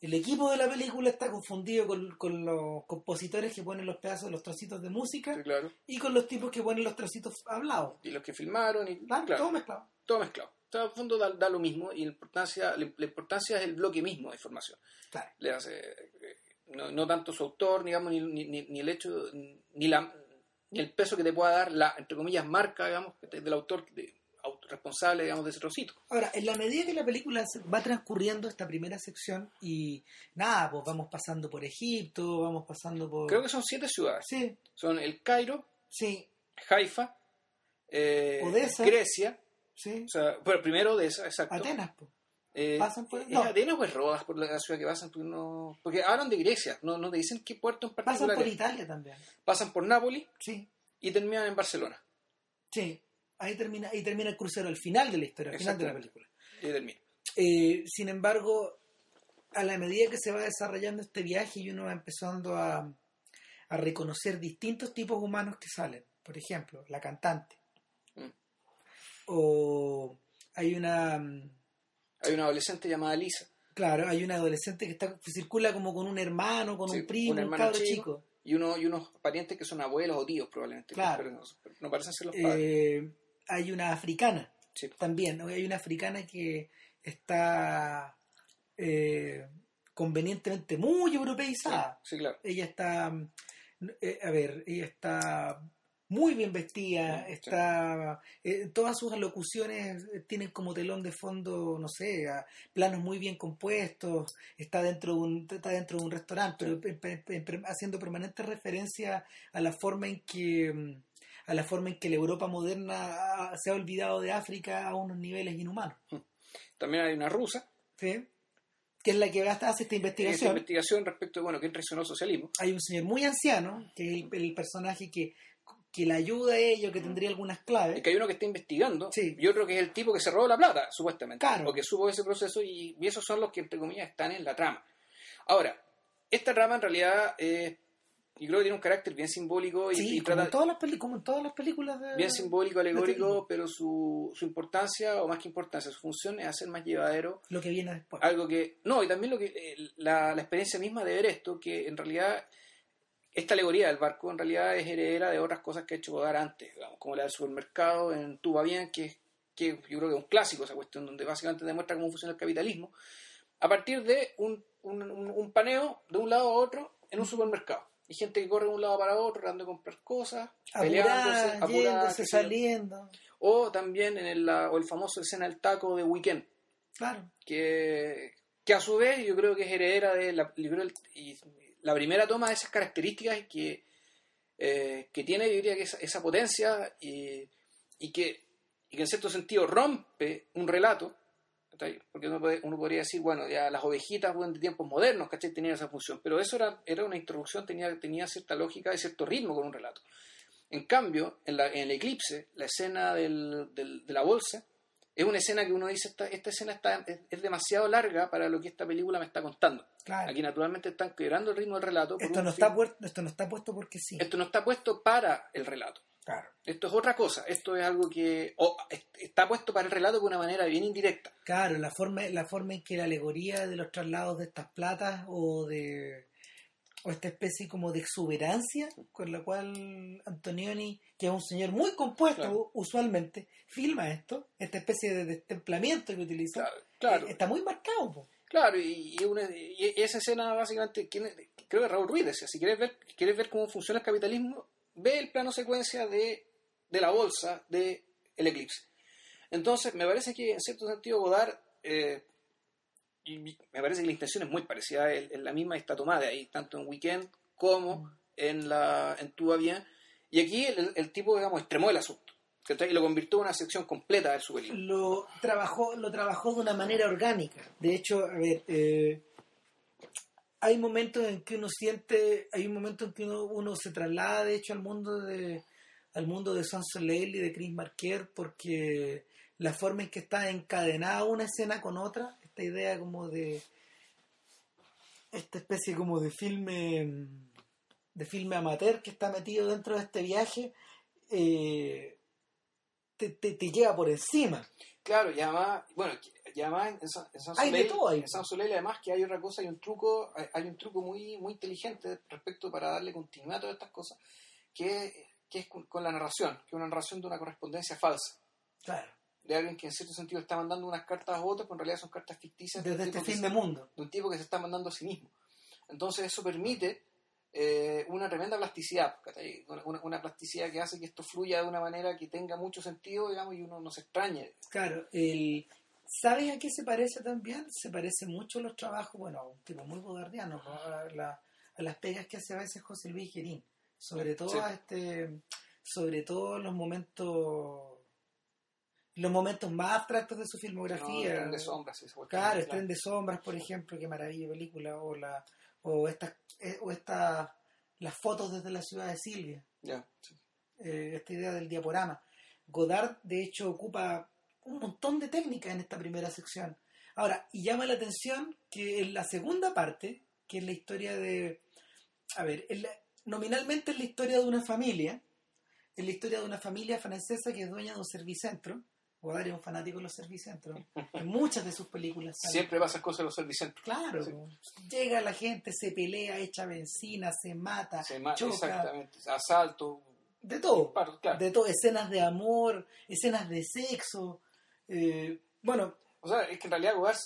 el equipo de la película está confundido con, con los compositores que ponen los pedazos, los trocitos de música Sí, claro. y con los tipos que ponen los trocitos hablados. Y los que filmaron, y Claro, claro, todo mezclado. todo mezclado. O sea, al fondo da, da lo mismo y la importancia, la, importancia es el bloque mismo de información. Claro. le hace eh, no, no tanto su autor digamos ni, ni, ni- el hecho ni la ni el peso que te pueda dar la entre comillas marca digamos del autor de- responsable digamos de ese trocito Ahora, en la medida que la película va transcurriendo esta primera sección y nada, pues vamos pasando por Egipto, vamos pasando por... creo que son siete ciudades Sí, son el Cairo sí, Haifa eh, Odessa. Grecia sí. o sea bueno, primero de esa exacto Atenas, pues. Eh, ¿Pasan por- ¿Es no. Atenas o es Rodas por la ciudad que pasan? Porque, no, porque hablan de Grecia, no, no te dicen qué puerto en Pasan particular. por es. Italia también. Pasan por Nápoles Sí, y terminan en Barcelona. sí. Ahí termina, ahí termina el crucero al final de la historia, al final de la película. Y terminan. Eh, sin embargo, a la medida que se va desarrollando este viaje y uno va empezando a, a reconocer distintos tipos humanos que salen, por ejemplo, la cantante, Mm. o hay una, mm, Hay una adolescente llamada Lisa. claro, hay una adolescente que está que circula como con un hermano, con Sí, un primo, un hermano chico. chico. Y, uno, y unos parientes que son abuelos o tíos probablemente. Claro. Pero no, no parecen ser los padres. Eh, hay una africana Sí. también, hay una africana que está eh, convenientemente muy europeizada. Sí, claro. ella está, mm, eh, a ver, ella está muy bien vestida, Sí. está, eh, todas sus alocuciones eh, tienen como telón de fondo, no sé, a- planos muy bien compuestos, está dentro de un, está dentro de un restaurante, pero pe- pe- pe- pe- haciendo permanente referencia a la forma en que mm, a la forma en que la Europa moderna se ha olvidado de África a unos niveles inhumanos, También hay una rusa. ¿sí? que es la que hace esta Esta investigación. investigación respecto de, bueno, quién traicionó el socialismo. hay un señor muy anciano, que es el, el personaje que, que la ayuda a ello, que tendría algunas Es claves. que hay uno que está investigando. Sí. Yo creo que es el tipo que se robó la plata, supuestamente. Claro. O que supo ese proceso y, y esos son los que, entre comillas, están en la trama. Ahora, esta trama en realidad, eh, yo creo que tiene un carácter bien simbólico y, Sí, y como, trata en todas las peli- como en todas las películas de... bien simbólico, este alegórico, pero su, su importancia, o más que importancia, su función es hacer más llevadero Lo que viene después. algo que no y también lo que eh, la, la experiencia misma de ver esto que en realidad esta alegoría del barco en realidad es heredera de otras cosas que ha hecho Godard antes digamos, como la del supermercado en Tu va bien que, que yo creo que es un clásico esa cuestión donde básicamente demuestra cómo funciona el capitalismo a partir de un, un- un paneo de un lado a otro en un supermercado y gente que corre de un lado para otro tratando de comprar cosas peleándose yéndose, yo. saliendo. o también en el, la- o el famoso escena del taco de Weekend Claro. que, que a su vez yo creo que es heredera de la, el- y la primera toma de esas características que, eh, que tiene, yo diría que esa, esa potencia y, y que, y que en cierto sentido rompe un relato, ¿cachai? porque uno, puede- uno podría decir, bueno, ya las ovejitas bueno, de tiempos modernos, ¿cachai? Tenían esa función, pero eso era, era una introducción, tenía, tenía cierta lógica y cierto ritmo con un relato. En cambio, en, la- en el eclipse, la escena del- del- de la bolsa, es una escena que uno dice, esta, esta escena está, es, es demasiado larga para lo que esta película me está contando. Claro. Aquí naturalmente están quebrando el ritmo del relato. Esto no, está puesto, esto no está puesto porque sí. esto no está puesto para el relato. Claro. Esto es otra cosa. Esto es algo que está puesto para el relato de una manera bien indirecta. Claro, la forma, la forma en que la alegoría de los traslados de estas platas o de o esta especie como de exuberancia con la cual Antonioni, que es un señor muy compuesto Claro. usualmente, filma esto, esta especie de destemplamiento que utiliza, Claro, claro. eh, está muy marcado. po. Claro, y, y una- y esa escena básicamente, creo que Raúl Ruiz decía, si quieres ver, quieres ver cómo funciona el capitalismo, ve el plano secuencia de, de la bolsa de el eclipse. Entonces, me parece que en cierto sentido Godard, eh, y me parece que la intención es muy parecida, es, es la misma está tomada de ahí, tanto en Weekend como en la en Tu va bien. Y aquí el, el tipo, digamos, extremó el asunto. Y lo convirtió en una sección completa de su película. Lo trabajó, lo trabajó de una manera orgánica. De hecho, a ver, eh, hay momentos en que uno siente, hay un momento en que uno, uno se traslada de hecho al mundo de al mundo de Sans Soleil y de Chris Marker porque la forma en que está encadenada una escena con otra, esta idea como de esta especie como de filme de filme amateur que está metido dentro de este viaje eh, te, te, te llega por encima. Claro, y además, bueno, y además en San, en San Hay de Soleil, todo ahí. en San Soleil, además que hay otra cosa, hay un truco, hay, hay un truco muy, muy inteligente respecto para darle continuidad a todas estas cosas, que, que es con, con la narración, que es una narración de una correspondencia falsa, Claro. de alguien que en cierto sentido está mandando unas cartas a otros, pero en realidad son cartas ficticias de Desde este tipo que fin se- de mundo. de un tipo que se está mandando a sí mismo. Entonces eso permite eh, una tremenda plasticidad, una- una plasticidad que hace que esto fluya de una manera que tenga mucho sentido, digamos, y uno no se extrañe. Claro, el, ¿sabes a qué se parece también? Se parece mucho a los trabajos, bueno, a un tipo muy godardiano, ¿no? a, la- a las pegas que hace a veces José Luis Gerín, sobre todo Sí. a este, sobre todo en los momentos los momentos más abstractos de su filmografía. el tren de sombras. cuestión, Claro, el tren de sombras, por ejemplo, qué maravilla película. O, la, o estas eh, o esta, las fotos desde la ciudad de Silvia. Sí. eh, esta idea del diaporama. Godard, de hecho, ocupa un montón de técnicas en esta primera sección. Ahora, y llama la atención que en la segunda parte, que es la historia de... A ver, en la- nominalmente es la historia de una familia, es la historia de una familia francesa que es dueña de un servicentro. Godard es un fanático de los servicentros. En muchas de sus películas. sale. Siempre pasan cosas en los servicentros. Claro, Sí. llega la gente, se pelea, echa benzina, se mata, Se ma- choca, exactamente. Asalto. de todo claro. de todo, escenas de amor, escenas de sexo. Eh, bueno, O sea, es que en realidad Godard,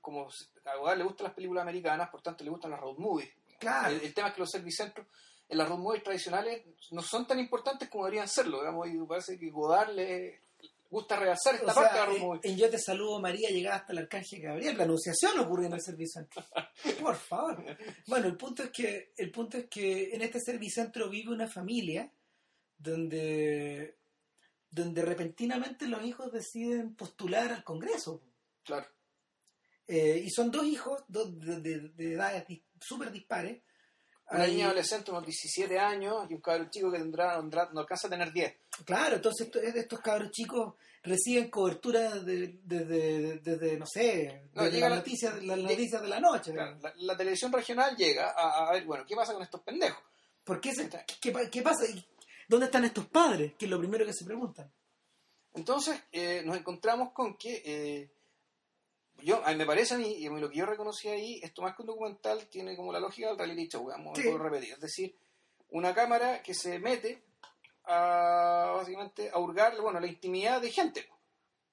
como a Godard le gustan las películas americanas, por tanto le gustan las road movies. claro, El, el tema es que los servicentros en las road movies tradicionales no son tan importantes como deberían serlo. Digamos, y parece que Godard le gusta realzar esta o parte de sea, la road en, movie. en Yo te saludo María llegaba hasta el arcángel Gabriel, la anunciación ocurrió en el servicentro. Por favor. Bueno, el punto es que el punto es que en este servicentro vive una familia donde donde repentinamente los hijos deciden postular al Congreso. Claro. Eh, y son dos hijos dos de, de- de edades dis- súper dispares. Una Hay- niña adolescente, unos 17 años, y un cabrón chico que tendrá, no alcanza a tener 10. Claro, entonces esto- estos cabros chicos reciben cobertura desde, desde, desde, no sé, No, llega las la- noticias, las llega- noticias de la noche. Claro, la, la televisión regional llega a, a ver, bueno, ¿qué pasa con estos pendejos? ¿Por qué, se- qué, qué pa- qué pasa? ¿Y ¿Dónde están estos padres? Que es lo primero que se preguntan. Entonces eh, nos encontramos con que eh, yo, a mí me parece a mí, y lo que yo reconocí ahí, esto más que un documental tiene como la lógica del reality show, vamos Sí. a repetir. Es decir, una cámara que se mete a básicamente a hurgar bueno, la intimidad de gente.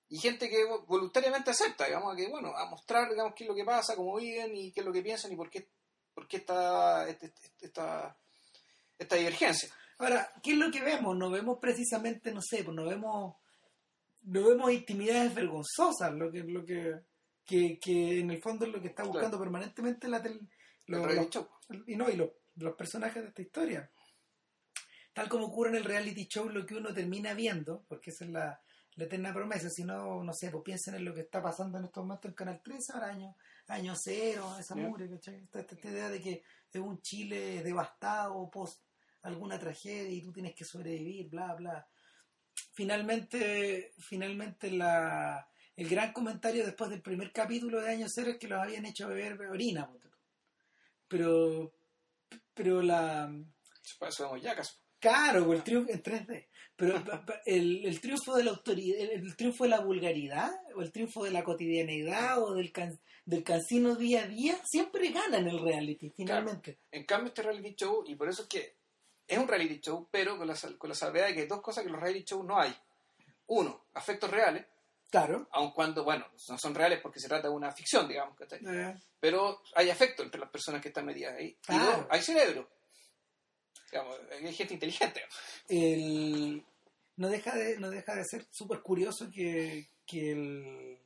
Y gente que voluntariamente acepta, digamos, que bueno, a mostrar digamos qué es lo que pasa, cómo viven y qué es lo que piensan y por qué, por qué esta, este- este- esta, esta divergencia. Ahora, ¿qué es lo que vemos? No vemos precisamente, no sé, pues no vemos, no vemos intimidades vergonzosas, lo que, lo que, que, que en el fondo es lo que está Claro. buscando permanentemente la tel- El lo- reality lo- show. y no, y los, los personajes de esta historia. Tal como ocurre en el reality show, lo que uno termina viendo, porque esa es la, la eterna promesa, si no, no sé, pues piensen en lo que está pasando en estos momentos en Canal 13, ahora año, año cero, esa mugre, ¿cachai? Esta, esta- esta idea de que es un Chile devastado, post alguna tragedia y tú tienes que sobrevivir, bla, bla. Finalmente, finalmente la, el gran comentario después del primer capítulo de Año Cero es que los habían hecho beber orina. Pero, pero la... Para eso vemos yacas. Claro, pues, el triunfo en 3D. Pero el, el triunfo de la autoridad, el, el triunfo de la vulgaridad, o el triunfo de la cotidianeidad, o del, can- del cansino día a día, siempre gana en el reality, finalmente. En cambio, este reality show, y por eso es que es un reality show, pero con la, con la salvedad de que hay dos cosas que los reality shows no hay. Uno, afectos reales, Claro. aun cuando, bueno, no son reales porque se trata de una ficción, digamos, ¿cachai? Eh, pero hay afecto entre las personas que están metidas ahí. Y Claro. dos, hay cerebro. Digamos, hay gente inteligente. el- no, deja de, no deja de ser súper curioso que, que el,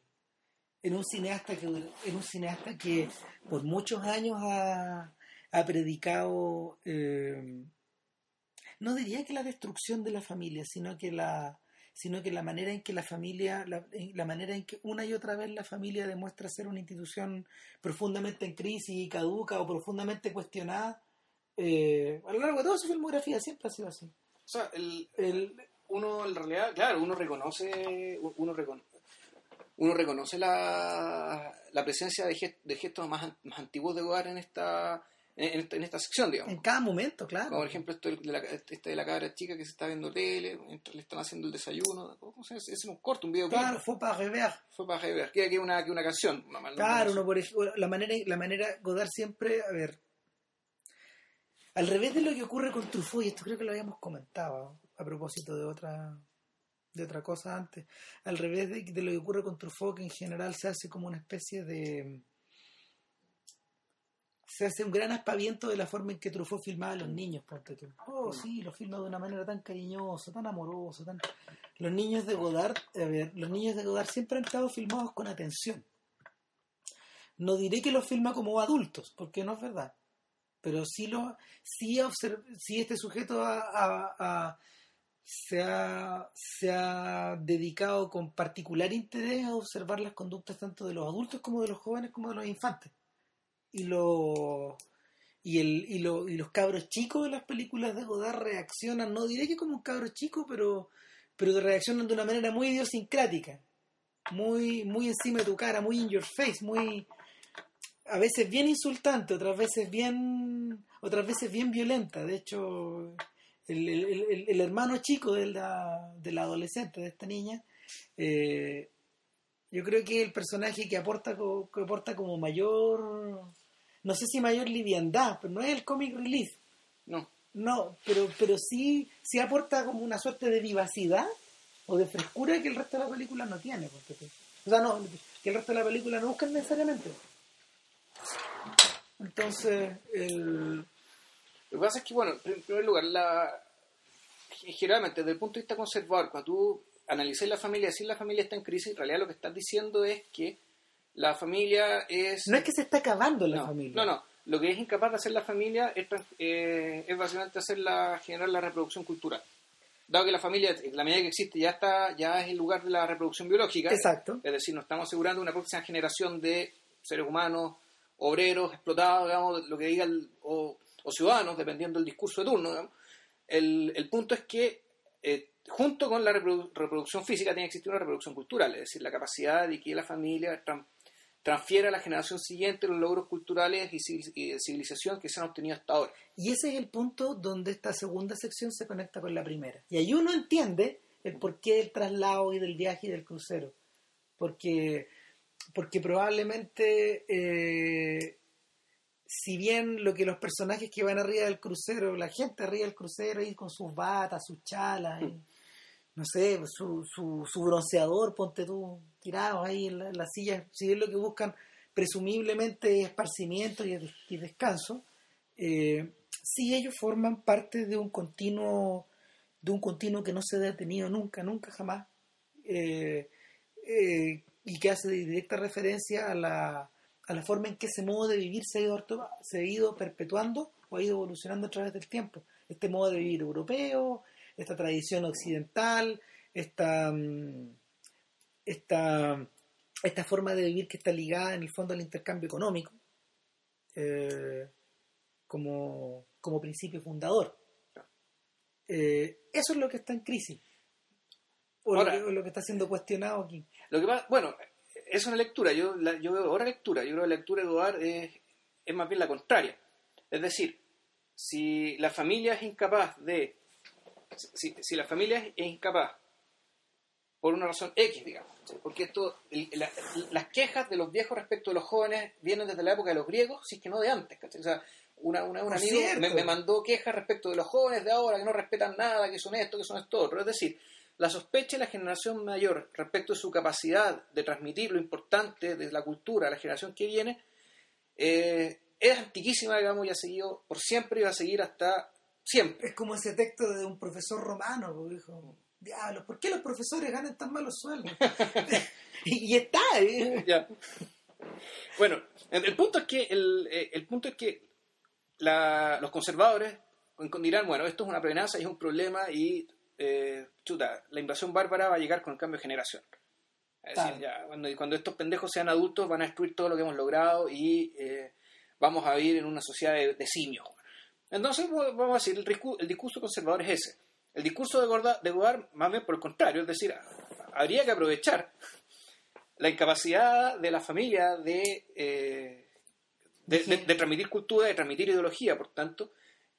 en un cineasta que en un cineasta que por muchos años ha, ha predicado eh, no diría que la destrucción de la familia sino que la sino que la manera en que la familia la, manera en que una y otra vez la familia demuestra ser una institución profundamente en crisis y caduca o profundamente cuestionada eh, a lo largo de toda su filmografía siempre ha sido así. O sea, el, el, uno en realidad, claro, uno reconoce, uno reconoce, uno reconoce la, la presencia de, gest- de gestos más, más antiguos de Godard en esta, en, esta, en esta sección, digamos. en cada momento claro Como por ejemplo esto de la, este de la cabra chica que se está viendo tele, le están haciendo el desayuno. ¿cómo se? Es un corto, un video claro fue para rever Fue para ver, que que una, que una canción. una mal- Claro, uno por ejemplo, la manera, la manera, Godard siempre, a ver, al revés de lo que ocurre con Truffaut, y esto creo que lo habíamos comentado a propósito de otra, de otra cosa antes, al revés de, de lo que ocurre con Truffaut, que en general se hace como una especie de, se hace un gran aspaviento de la forma en que Truffaut filmaba a los niños, tú. Oh, sí, lo filma de una manera tan cariñosa, tan amorosa, tan... Los niños de Godard, a ver, los niños de Godard siempre han estado filmados con atención. No diré que los filma como adultos, porque no es verdad. Pero sí, lo, sí, observ- sí este sujeto se ha, se ha dedicado con particular interés a observar las conductas tanto de los adultos como de los jóvenes como de los infantes. Y, lo, y, el, y, lo, y los cabros chicos de las películas de Godard reaccionan, no diré que como un cabro chico, pero, pero reaccionan de una manera muy idiosincrática, muy, muy encima de tu cara, muy in your face, muy a veces bien insultante, otras veces bien otras veces bien violenta. De hecho, el, hermano chico de la, de la adolescente, de esta niña, eh, yo creo que el personaje que aporta, que aporta como mayor, no sé si mayor liviandad, pero no es el comic relief. No. No, pero, pero sí, sí aporta como una suerte de vivacidad o de frescura que el resto de la película no tiene. o sea, no, que el resto de la película no busca necesariamente. Entonces, el... Lo que pasa es que, bueno, en primer lugar, la... generalmente desde el punto de vista conservador, cuando tú analizas la familia, si la familia está en crisis, en realidad lo que estás diciendo es que la familia es... No es que se está acabando la familia. No, no. Lo que es incapaz de hacer la familia es, eh, es básicamente hacer la, generar la reproducción cultural. Dado que la familia, la medida que existe, ya está ya es el lugar de la reproducción biológica. Exacto. Es decir, nos estamos asegurando una próxima generación de seres humanos obreros explotados, digamos, lo que digan, o, ciudadanos, dependiendo del discurso de turno. El, punto es que, eh, junto con la reproducción física, tiene que existir una reproducción cultural, es decir, la capacidad de que la familia transfiera a la generación siguiente los logros culturales y, de civilización que se han obtenido hasta ahora. Y ese es el punto donde esta segunda sección se conecta con la primera. Y ahí uno entiende el porqué del traslado y del viaje y del crucero. Porque porque probablemente, eh, si bien lo que los personajes que van arriba del crucero, la gente arriba del crucero, ahí con sus batas, sus chalas, no sé, su, su, bronceador, ponte tú, tirado ahí en la, silla, si bien lo que buscan presumiblemente es esparcimiento y, descanso, eh, ellos forman parte de un continuo de un continuo que no se ha detenido nunca, nunca jamás, eh, eh y que hace directa referencia a la, a la forma en que ese modo de vivir se ha, ido, se ha ido perpetuando o ha ido evolucionando a través del tiempo. Este modo de vivir europeo, esta tradición occidental, esta, mm, esta, esta forma de vivir que está ligada en el fondo al intercambio económico eh, como, como principio fundador. Eh, eso es lo que está en crisis. O, lo, que, está siendo cuestionado aquí. Lo que bueno, es una lectura. Yo, yo veo ahora lectura. Yo creo que la lectura de Godard es, es más bien la contraria. Es decir, si la familia es incapaz de. Si, si la familia es incapaz, por una razón X, digamos, porque esto, las quejas de los viejos respecto de los jóvenes vienen desde la época de los griegos, si es que no de antes. O sea, una, una, un amigo me, me, mandó quejas respecto de los jóvenes de ahora que no respetan nada, que son esto, que son esto otro. Es decir, la sospecha de la generación mayor respecto de su capacidad de transmitir lo importante de la cultura a la generación que viene eh, es antiquísima, digamos, y ha seguido por siempre y va a seguir hasta siempre. Es como ese texto de un profesor romano, que dijo, diablos, ¿por qué los profesores ganan tan malos sueldos? y, está. ¿eh? Bueno, el, punto es que, el, eh, el punto es que los conservadores dirán, bueno, esto es una amenaza y es un problema y eh, chuta, la invasión bárbara va a llegar con el cambio de generación. Es decir, ya, cuando, estos pendejos sean adultos van a destruir todo lo que hemos logrado y eh, vamos a vivir en una sociedad de, simios. Entonces, vamos a decir, el, discurso conservador es ese. El discurso de Godard, de más bien por el contrario, es decir, habría que aprovechar la incapacidad de la familia de, eh, transmitir cultura, de transmitir ideología, por tanto,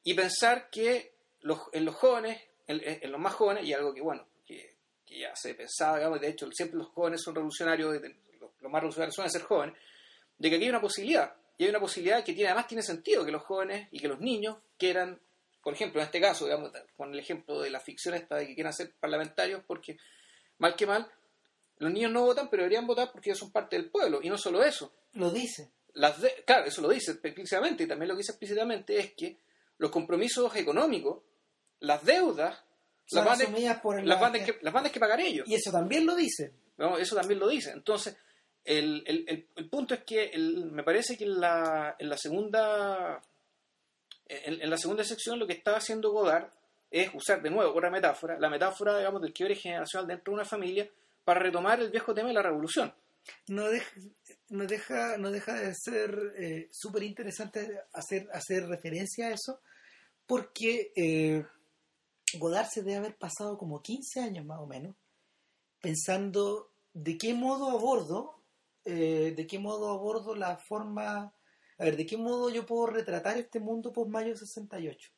y pensar que los, en los jóvenes en, los más jóvenes, y algo que, bueno, que, ya se pensaba, digamos, de hecho, siempre los jóvenes son revolucionarios, los, más revolucionarios suelen ser jóvenes, de que aquí hay una posibilidad, y hay una posibilidad que tiene, además tiene sentido que los jóvenes y que los niños quieran, por ejemplo, en este caso, digamos, con el ejemplo de la ficción esta de que quieran ser parlamentarios, porque mal que mal, los niños no votan, pero deberían votar porque ellos son parte del pueblo, y no solo eso. Lo dice. Las claro, eso lo dice explícitamente, y también lo que dice explícitamente es que los compromisos económicos las deudas las por las, van que, las que pagar ellos. Y eso también lo dice. No, eso también lo dice. Entonces, el, el, el, punto es que me parece que en la, en la segunda en, la segunda sección lo que está haciendo Godard es usar de nuevo otra metáfora, la metáfora, digamos, del quiebre generacional dentro de una familia para retomar el viejo tema de la revolución. No deja, no deja, no deja de ser eh, súper interesante hacer, hacer referencia a eso, porque eh, Godard se debe haber pasado como 15 años más o menos pensando de qué modo abordo, eh, de qué modo abordo la forma, a ver, de qué modo yo puedo retratar este mundo post mayo 68.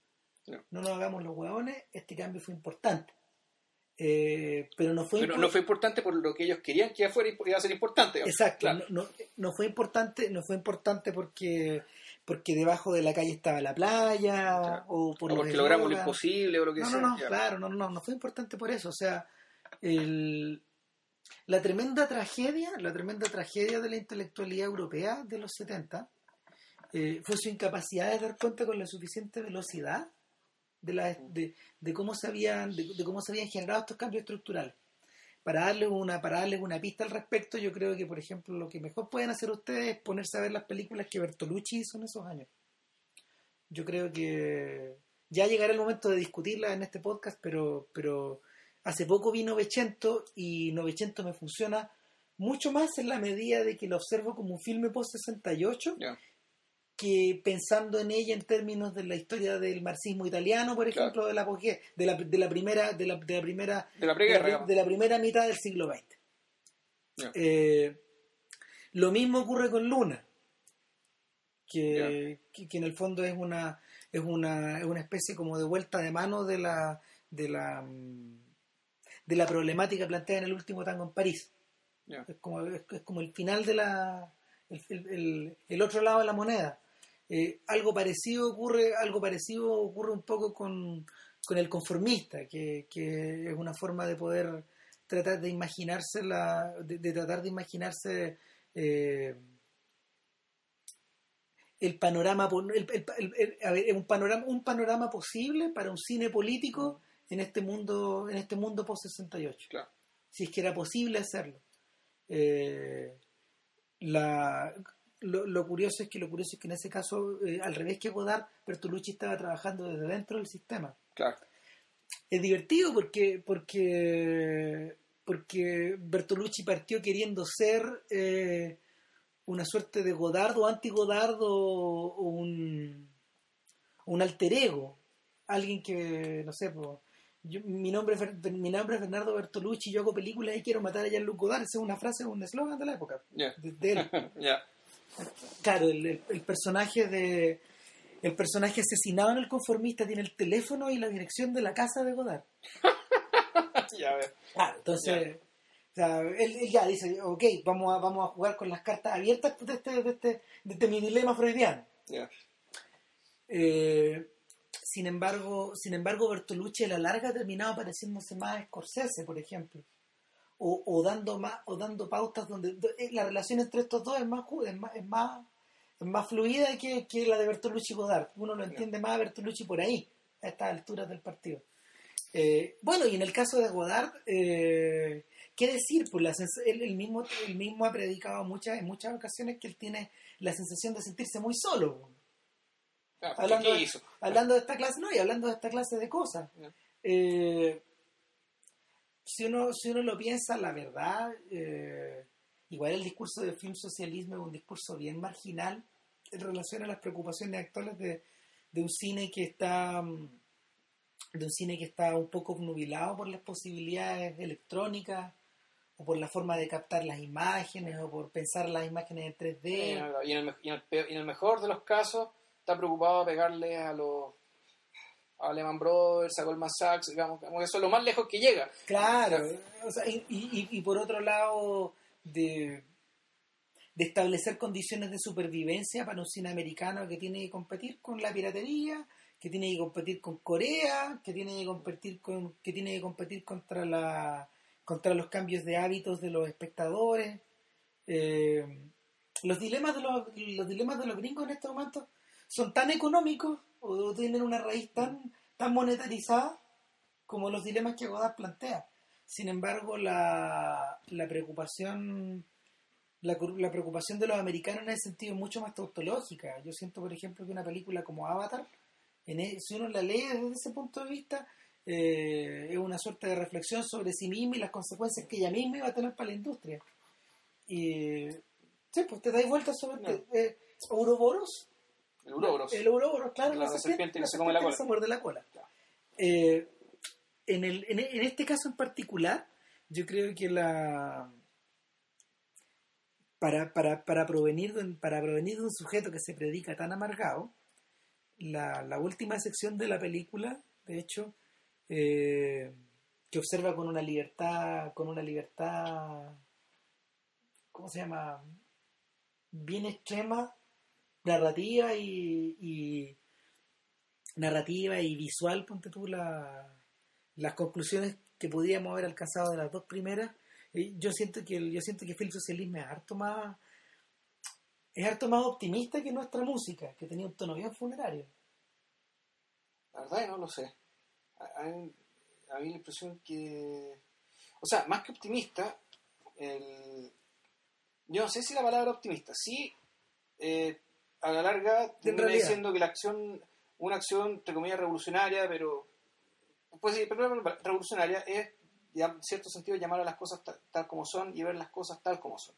No. No nos hagamos los hueones, este cambio fue importante. Eh, pero no fue Pero no fue importante por lo que ellos querían que fuera, iba a ser importante. digamos. Exacto, Claro. no, no, no fue importante, no fue importante porque porque debajo de la calle estaba la playa Claro. o por O porque logramos lo imposible o lo que No, sea. no, no, claro, no, no, no fue importante por eso. O sea, el- la tremenda tragedia, la tremenda tragedia de la intelectualidad europea de los 70 eh, fue su incapacidad de dar cuenta con la suficiente velocidad de, cómo se habían, de, cómo se habían generado estos cambios estructurales. Para darles una, para darles una pista al respecto, yo creo que, por ejemplo, lo que mejor pueden hacer ustedes es ponerse a ver las películas que Bertolucci hizo en esos años. Yo creo que ya llegará el momento de discutirla en este podcast, pero, pero hace poco vi Novecento y Novecento me funciona mucho más en la medida de que lo observo como un filme post-68 Ya. que pensando en ella en términos de la historia del marxismo italiano, por Claro. ejemplo, de la apogea- de la, de la primera de la, de la primera De la de primera mitad del siglo XX. Ya. Eh, lo mismo ocurre con Luna, que, que, que en el fondo es una, es una, es una especie como de vuelta de mano de la, de la, mm, de la problemática planteada en el último tango en París. Es, como, es, es como el final de la, el, el- el- el otro lado de la moneda. Eh, algo parecido ocurre, algo parecido ocurre un poco con, con el conformista, que, que es una forma de poder tratar de imaginarse la, de, de tratar de imaginarse eh, el panorama el, el- el- el- a ver, un panorama un panorama posible para un cine político en este mundo en este mundo post 68 Claro. si es que era posible hacerlo Eh, la, lo, lo curioso es que lo curioso es que en ese caso eh, al revés que Godard Bertolucci estaba trabajando desde dentro del sistema Claro. es divertido porque porque porque Bertolucci partió queriendo ser eh, una suerte de Godard o anti-Godard o, o un un alter ego alguien que no sé po, yo- mi nombre es mi nombre es Bernardo Bertolucci yo hago películas y quiero matar a Jean-Luc Godard esa es una frase un eslogan de la época Ya. de, de él Ya. claro el, el- el personaje de el personaje asesinado en el conformista tiene el teléfono y la dirección de la casa de Godard Ya, a ver. Claro, entonces, o sea, él, él ya dice, ok, vamos a, vamos a jugar con las cartas abiertas de este, de este, de este mi dilema freudiano. Ya. Eh, sin embargo, sin embargo, Bertolucci a la larga ha terminado pareciéndose más a Scorsese, por ejemplo. O, o dando más, o dando pautas donde do- eh, la relación entre estos dos es más es más, es más, es más fluida que, que la de Bertolucci y Godard. Uno lo entiende más a Bertolucci por ahí, a estas alturas del partido. Eh, bueno, y en el caso de Godard, eh, ¿qué decir? Pues la él, él mismo, él mismo ha predicado muchas, en muchas ocasiones que él tiene la sensación de sentirse muy solo. Ah, ¿qué- Hablando, ¿Qué hizo? hablando de esta clase, no, y hablando de esta clase de cosas. Eh, si, uno, si uno lo piensa, la verdad, eh, igual el discurso del film socialismo es un discurso bien marginal en relación a las preocupaciones actuales de, de un cine que está mm, de un cine que está un poco obnubilado por las posibilidades electrónicas o por la forma de captar las imágenes o por pensar las imágenes en 3D. Y en, el, y en el peor- y en el mejor de los casos, está preocupado de pegarle a los a Lehman Brothers, a Goldman Sachs, digamos, como que eso es lo más lejos que llega. Claro, o sea, y, y- y por otro lado, de, de establecer condiciones de supervivencia para un cine americano que tiene que competir con la piratería, que tiene que competir con Corea, que tiene que competir con, que tiene que competir contra la contra los cambios de hábitos de los espectadores. Eh, los dilemas de los, los dilemas de los gringos en este momento son tan económicos o tienen una raíz tan, tan monetarizada como los dilemas que Godard plantea. Sin embargo, la, la preocupación la, la preocupación de los americanos en ese sentido es mucho más tautológica. Yo siento, por ejemplo, que una película como Avatar, en e- si uno la lee desde ese punto de vista, eh, es una suerte de reflexión sobre sí misma y las consecuencias que ella misma iba a tener para la industria. Y sí, pues te dais vuelta sobre No. eh, Ouroboros. El Ouroboros. El Ouroboros, claro, La serpiente que se come la serpiente que cola. se muerde la cola. Eh, en, el, en, en este caso en particular, yo creo que la para, para, para, provenir de, un- para provenir de un sujeto que se predica tan amargado, la, la última sección de la película, de hecho, eh, que observa con una libertad, con una libertad, ¿cómo se llama? Bien extrema, narrativa y, y- narrativa y visual, ponte tú la- las conclusiones que podíamos haber alcanzado de las dos primeras. yo siento que el, yo siento que el socialismo es harto más es harto más optimista que nuestra música, que tenía un tono bien funerario. La verdad que no lo sé. A mí la impresión que... O sea, más que optimista, el... yo no sé si la palabra optimista, sí, eh, a la larga termina diciendo que la acción, una acción, entre comillas, revolucionaria, pero... Pues sí, pero revolucionaria es, ya, en cierto sentido, llamar a las cosas ta- tal, como son y ver las cosas tal como son.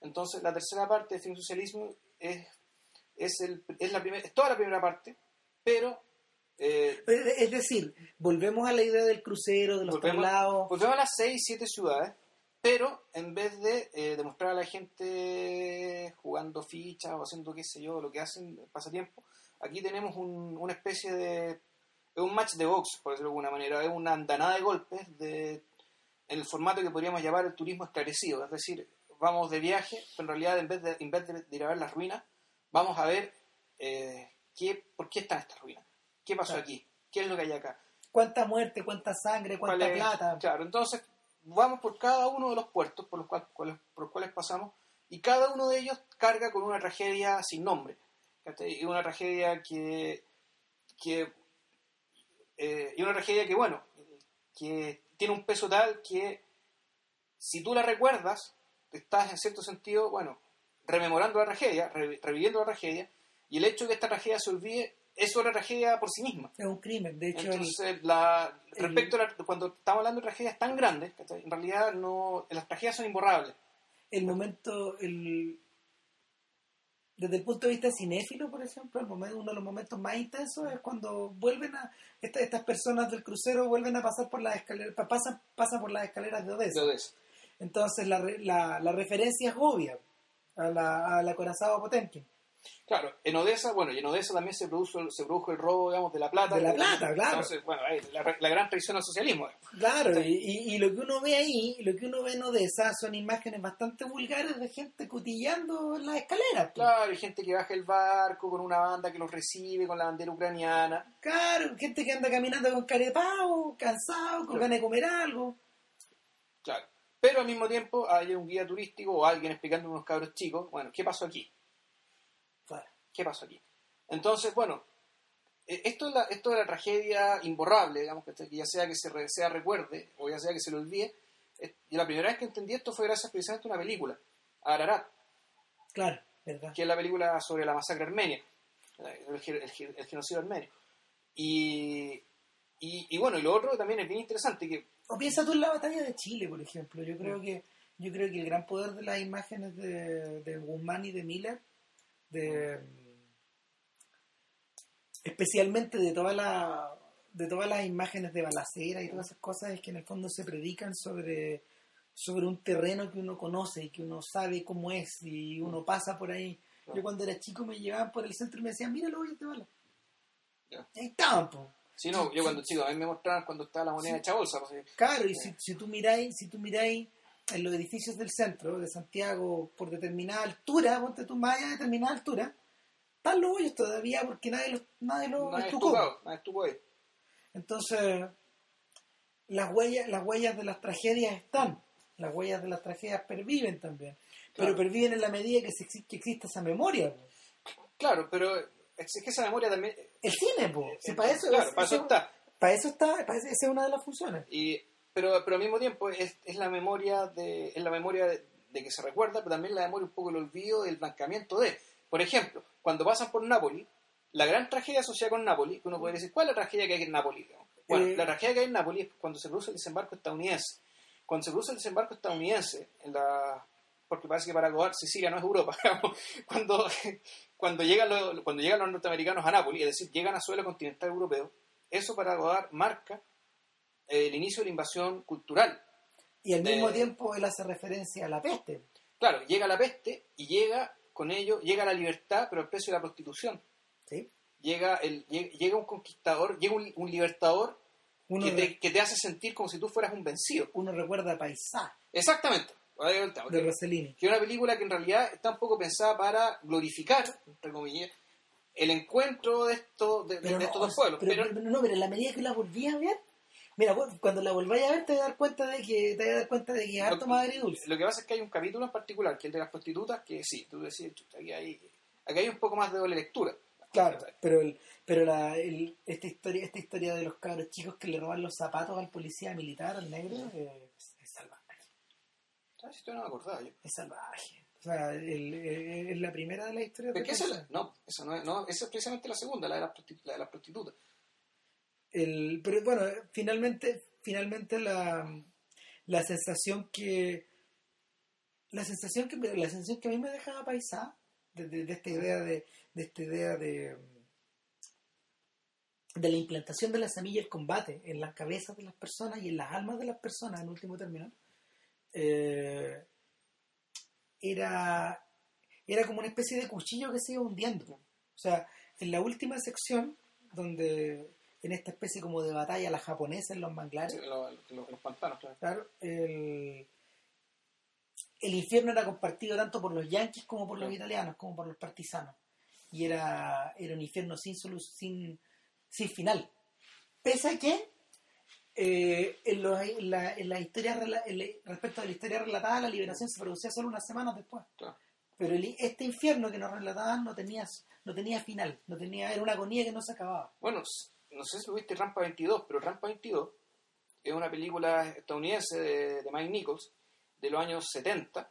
Entonces, la tercera parte de Fin Socialismo es, es, el, es, la primer- es toda la primera parte, pero... eh, Es es decir, volvemos a la idea del crucero, de los traslados. Volvemos a las 6, 7 ciudades, pero en vez de eh, demostrar a la gente jugando fichas o haciendo qué sé yo, lo que hacen pasatiempo, aquí tenemos un- una especie de... es un match de box, por decirlo de alguna manera, es una andanada de golpes de, en el formato que podríamos llamar el turismo esclarecido, es decir, vamos de viaje, pero en realidad en vez de, en vez de ir a ver las ruinas, vamos a ver eh, qué, por qué están estas ruinas, qué pasó Claro. aquí, qué es lo que hay acá. Cuánta muerte, cuánta sangre, cuánta plata. Claro, entonces vamos por cada uno de los puertos por los, cuales, cuales- por los cuales pasamos y cada uno de ellos carga con una tragedia sin nombre. Y una tragedia que... que eh, y una tragedia que, bueno, que tiene un peso tal que si tú la recuerdas, estás en cierto sentido, bueno, rememorando la tragedia, re- reviviendo la tragedia, y el hecho de que esta tragedia se olvide es otra tragedia por sí misma. Es un crimen. De hecho, Entonces, la, el- respecto a la- cuando estamos hablando de tragedias tan grandes, en realidad no, las tragedias son imborrables. el momento, el, desde el punto de vista cinéfilo, por ejemplo, el momento, uno de los momentos más intensos es cuando vuelven a, esta- estas personas del crucero vuelven a pasar por las escaleras, pa- pasan, pasan por las escaleras de Odessa. de Odessa. Entonces la, la, la referencia es obvia a la, al acorazado Potemkin. Claro, en Odessa, bueno, y en Odessa también se produjo, se produjo el robo, digamos, de la plata. De la plata, claro. Entonces, bueno, ahí, la, la gran traición al socialismo. Claro, y, y- y lo que uno ve ahí, lo que uno ve en Odessa son imágenes bastante vulgares de gente cotillando en las escaleras. pues. Claro, hay gente que baja el barco con una banda que los recibe con la bandera ucraniana. Claro, gente que anda caminando con pavo, cansado, con Claro. ganas de comer algo. Claro. Pero al mismo tiempo hay un guía turístico o alguien explicando a unos cabros chicos, bueno, ¿qué pasó aquí? ¿Qué pasó aquí? Entonces, bueno, eh, esto es la, esto de la tragedia imborrable, digamos, que ya sea que se re- sea recuerde o ya sea que se lo olvide. y la primera vez que entendí esto fue gracias precisamente a una película, Ararat, Claro, ¿verdad? que es la película sobre la masacre armenia, el, ge- el ge- el genocidio armenio. Y, y, y bueno, y lo otro también es bien interesante, que O piensa tú en la batalla de Chile, por ejemplo. Yo creo que yo creo que el gran poder de las imágenes de, de Guzmán y de Miller, de especialmente de toda la de todas las imágenes de balacera y todas esas cosas es que en el fondo se predican sobre sobre un terreno que uno conoce y que uno sabe cómo es y uno pasa por ahí. Yo cuando era chico me llevaban por el centro y me decían, mira los hoyos de bala. Ya. Ahí estaban, po. si no, yo cuando chico, a mí me mostraban cuando estaba la moneda hecha bolsa, pues, Claro, y si, si tú miráis, si tú miráis en los edificios del centro de Santiago por determinada altura, ponte tú más allá de determinada altura, están los hoyos todavía porque nadie los, nadie los nadie estucó. estuvo, nadie estuvo ahí. Entonces, las huellas, las huellas de las tragedias están, las huellas de las tragedias perviven también, pero perviven en la medida que, se que existe esa memoria. Claro, pero es que esa memoria también... El cine, po. Si para eso, claro, es- para eso eso- está. para eso está, para esa es una de las funciones. Y, pero, pero al mismo tiempo es, es la memoria de es la memoria de, de que se recuerda, pero también la memoria un poco el olvido del blanqueamiento de. Por ejemplo, cuando pasan por Nápoles, la gran tragedia asociada con Nápoles, que uno puede decir, ¿cuál es la tragedia que hay en Nápoles? digamos? Bueno, Eh, la tragedia que hay en Nápoles es cuando se produce el desembarco estadounidense. Cuando se produce el desembarco estadounidense, en la... porque parece que para Godard Sicilia no es Europa, cuando, cuando, llegan los, cuando llegan los norteamericanos a Nápoles, es decir, llegan a suelo continental europeo, eso para Godard marca eh, el inicio de la invasión cultural. y al mismo eh, tiempo él hace referencia a la peste. Claro, llega la peste y llega con ello, llega la libertad, pero al precio de la prostitución. ¿sí? Llega, el, llega, un conquistador, llega un, un libertador Uno, que te, que te hace sentir como si tú fueras un vencido. uno recuerda a Paisá Exactamente. De. Rossellini. Que es una película que en realidad está un poco pensada para glorificar, entre comillas, el encuentro de, estos de, estos dos pueblos. pero, Pero, pero no, pero en la medida que la volví a ver, mira, cuando la volváis a ver te vas a dar cuenta de que te vas a dar cuenta de que es harto más agridulce. lo que pasa es que hay un capítulo en particular, que es el de las prostitutas, que sí, tú decís, aquí hay, aquí hay un poco más de doble lectura. Claro, pero el, pero la, el, esta historia, esta historia de los cabros chicos que le roban los zapatos al policía militar, al negro, eh, es, es salvaje. ¿Sabes? Esto no me acordaba yo. Es salvaje. O sea, el- el- es la primera de la historia ¿Pero de qué es el- No, eso no es, no, esa es precisamente la segunda, la de las, la de las prostitutas. El, pero bueno, finalmente, finalmente la, la sensación que la sensación que la sensación que a mí me dejaba paisá de, esta idea de, esta idea de de la implantación de la semilla del combate en las cabezas de las personas y en las almas de las personas en último término eh, era era como una especie de cuchillo que se iba hundiendo. O sea en la última sección donde en esta especie como de batalla la japonesa en los manglares Sí, los, los- los pantanos, claro. Claro, el, el infierno era compartido tanto por los yanquis como por los italianos, como por los partisanos. Y era, era un infierno sin, solu- sin, sin final. Pese a que eh, en, los- en la, en la historia rela- en la- respecto a la historia relatada, la liberación se producía solo unas semanas después. Claro. Pero el- este infierno que nos relataban no tenía, no tenía final, no tenía, era una agonía que no se acababa. Bueno, no sé si viste Rampa 22, pero Rampa 22 es una película estadounidense de, Mike Nichols de los años 70,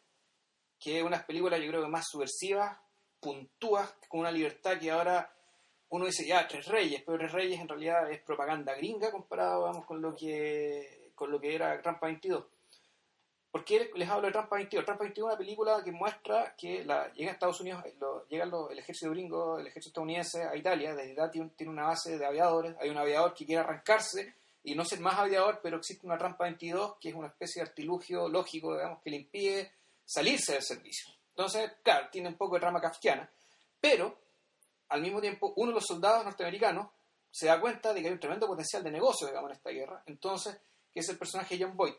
que es una película yo creo que más subversivas, puntúas, con una libertad que ahora uno dice, ya, Tres Reyes, pero Tres Reyes en realidad es propaganda gringa comparado vamos, con, lo que, con lo que era Rampa 22. ¿Por qué les hablo de Trampa 22? Trampa 22 es una película que muestra que la, llega a Estados Unidos, lo- llega lo- el ejército gringo, el ejército estadounidense a Italia, desde Italia tiene, una base de aviadores, hay un aviador que quiere arrancarse y no ser más aviador, pero existe una Trampa 22 que es una especie de artilugio lógico, digamos, que le impide salirse del servicio. Entonces, claro, tiene un poco de trama kafkiana, pero al mismo tiempo uno de los soldados norteamericanos se da cuenta de que hay un tremendo potencial de negocio, digamos, en esta guerra, entonces, que es el personaje John Boyd,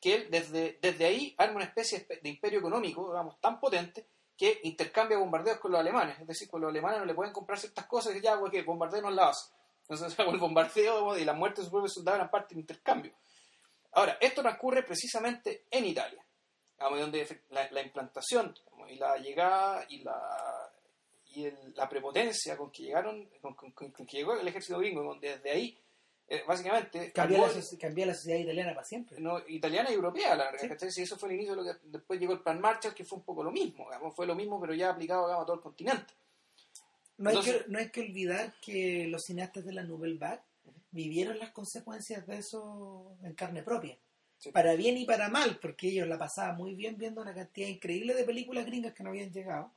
que desde, desde ahí arma una especie de imperio económico, digamos, tan potente que intercambia bombardeos con los alemanes. Es decir, con los alemanes no le pueden comprar ciertas cosas y ya, güey, que bombardeos la base. Entonces, el bombardeo y la muerte de sus propios soldados eran parte del intercambio. Ahora, esto transcurre precisamente en Italia, digamos, donde la, la implantación y la llegada y la y la prepotencia con que llegaron con- con que llegó el ejército gringo donde desde ahí eh, básicamente Cambió la, cambió sociedad italiana para siempre. no, italiana y europea, la verdad, Sí. Si eso fue el inicio de lo que después llegó el plan Marshall, que fue un poco lo mismo, digamos, fue lo mismo, pero ya aplicado digamos, a todo el continente. No hay, que, no hay que olvidar que los cineastas de la Nouvelle Vague vivieron las consecuencias de eso en carne propia. Sí. Para bien y para mal, porque ellos la pasaban muy bien viendo una cantidad increíble de películas gringas que no habían llegado.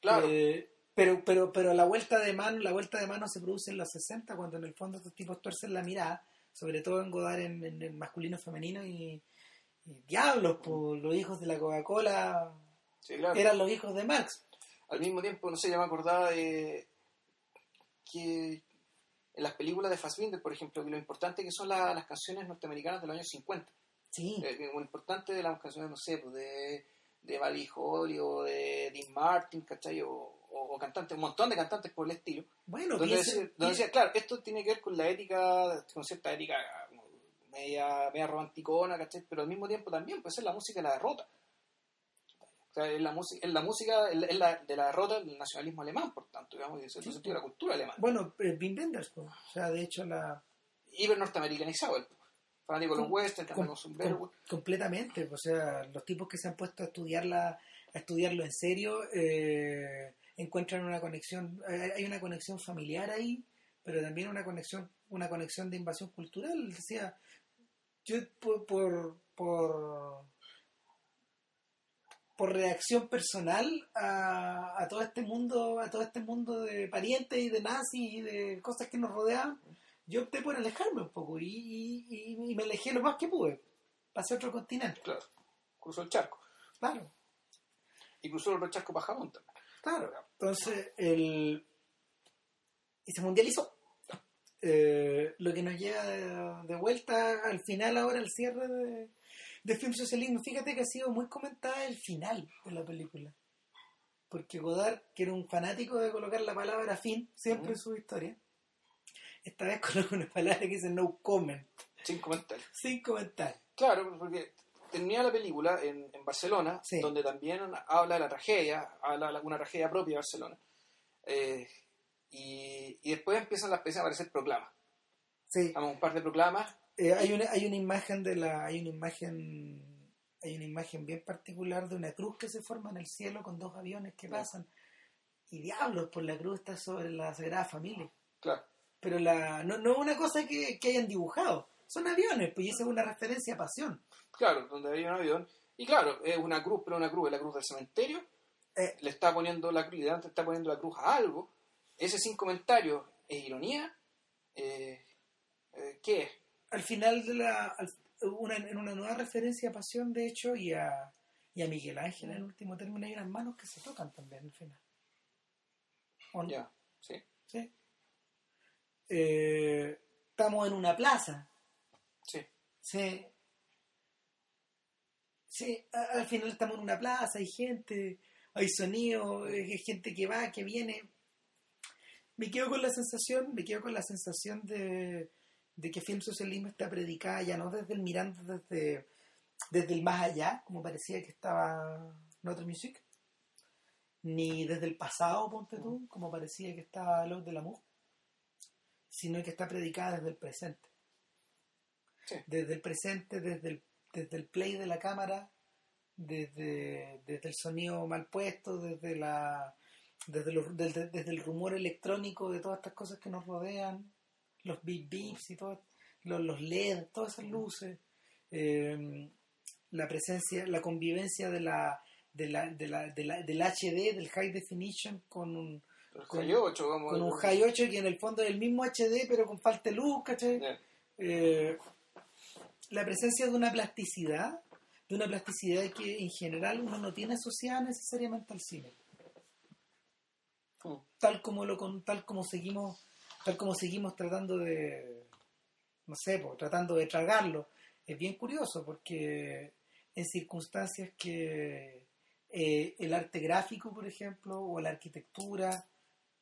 Claro, Eh, pero, pero, pero la vuelta de mano, la vuelta de mano se produce en los 60, cuando en el fondo estos tipos tuercen la mirada, sobre todo en Godard en, en- en masculino, femenino y, y diablos, por los hijos de la Coca-Cola sí, claro. eran los hijos de Marx. Al mismo tiempo, no sé, yo me acordaba de que en las películas de Fassbinder, por ejemplo, que lo importante que son la- las canciones norteamericanas de los años 50. Sí, Eh, lo importante de las canciones, no sé, pues de, de Holly o de Dean Martin, ¿cachai? O, o- o cantantes, un montón de cantantes por el estilo. bueno, Donde piensa- decía, donde decía, claro, esto tiene que ver con la ética, con cierta ética media, media romanticona, ¿cachai? Pero al mismo tiempo también puede ser la música de la derrota. O sea, es la música, es la música es la- de la derrota del nacionalismo alemán, por tanto, digamos, y en cierto Sí. sentido de la cultura alemana. Bueno, eh, Wim Wenders, pues. o sea, de hecho, la, Hiper norteamericanizado, el fanático de los westerns, con sombrero, completamente, o sea, los tipos que se han puesto a estudiarla, a estudiarlo en serio, eh, encuentran una conexión, eh, hay una conexión familiar ahí pero también una conexión, una conexión de invasión cultural. Decía, yo por, por, por, por reacción personal a, a todo este mundo, a todo este mundo de parientes y de nazis y de cosas que nos rodean, yo opté por alejarme un poco y, y, y me alejé lo más que pude. Pasé a otro continente. Claro. Cruzó el charco. Claro. Y cruzó el otro charco para Japón también. Claro. Entonces, el... y se mundializó. Eh, lo que nos lleva de, vuelta al final ahora, al cierre de, de Film Socialismo. Fíjate que ha sido muy comentada el final de la película. Porque Godard, que era un fanático de colocar la palabra fin siempre en su historia, esta vez coloca una palabra que dice no comment, Sin comentarios. sin comentar. Claro, porque termina la película en, en Barcelona, Sí. donde también habla de la tragedia, habla de una tragedia propia de Barcelona. Eh, y, y después empiezan, las, empiezan a aparecer proclamas. Sí. Vamos, un par de proclamas. Eh, hay una hay una imagen de la hay una imagen hay una imagen bien particular de una cruz que se forma en el cielo con dos aviones que pasan y diablos por la cruz está sobre la Sagrada Familia Claro, pero la no no es una cosa que, que hayan dibujado son aviones pues y esa es una referencia a pasión claro, donde había un avión. Y claro, es una cruz, pero una cruz, es la cruz del cementerio. Eh. Le está poniendo la cruz, le está poniendo la cruz a algo. Ese sin comentarios es ironía. Eh, eh, ¿Qué es? al final de la al- una, en una nueva referencia a pasión de hecho y a y a Miguel Ángel en último término hay unas manos que se tocan también al final ¿O no? Ya, sí. ¿sí? Estamos en una plaza. Sí, Sí. Sí, a- al final estamos en una plaza, hay gente, hay sonido, eh, hay gente que va, que viene. Me quedo con la sensación, me quedo con la sensación de, de que Film Socialismo está predicada ya no desde el mirando desde, desde el más allá, como parecía que estaba Notre Music, ni desde el pasado, ponte tú, como parecía que estaba Love de l'amour, sino que está predicada desde el presente. Sí. Desde el presente, desde el, desde el play de la cámara, desde, desde el sonido mal puesto, desde la desde, los- desde, desde el rumor electrónico de todas estas cosas que nos rodean, los beep beeps y todo, los, los LED, todas esas luces, eh, la presencia, la convivencia de la, de la, de la, de la- del HD, del high definition con un, Con- High 8, como con un high 8 que en el fondo es el mismo HD pero con falta de luz, ¿cachai? Ya. Eh, la presencia de una plasticidad, de una plasticidad que en general uno no tiene asociada necesariamente al cine. Mm. Tal como lo tal como seguimos, tal como seguimos tratando de no sé, tratando de tragarlo. Es bien curioso porque en circunstancias que eh, el arte gráfico, por ejemplo, o la arquitectura,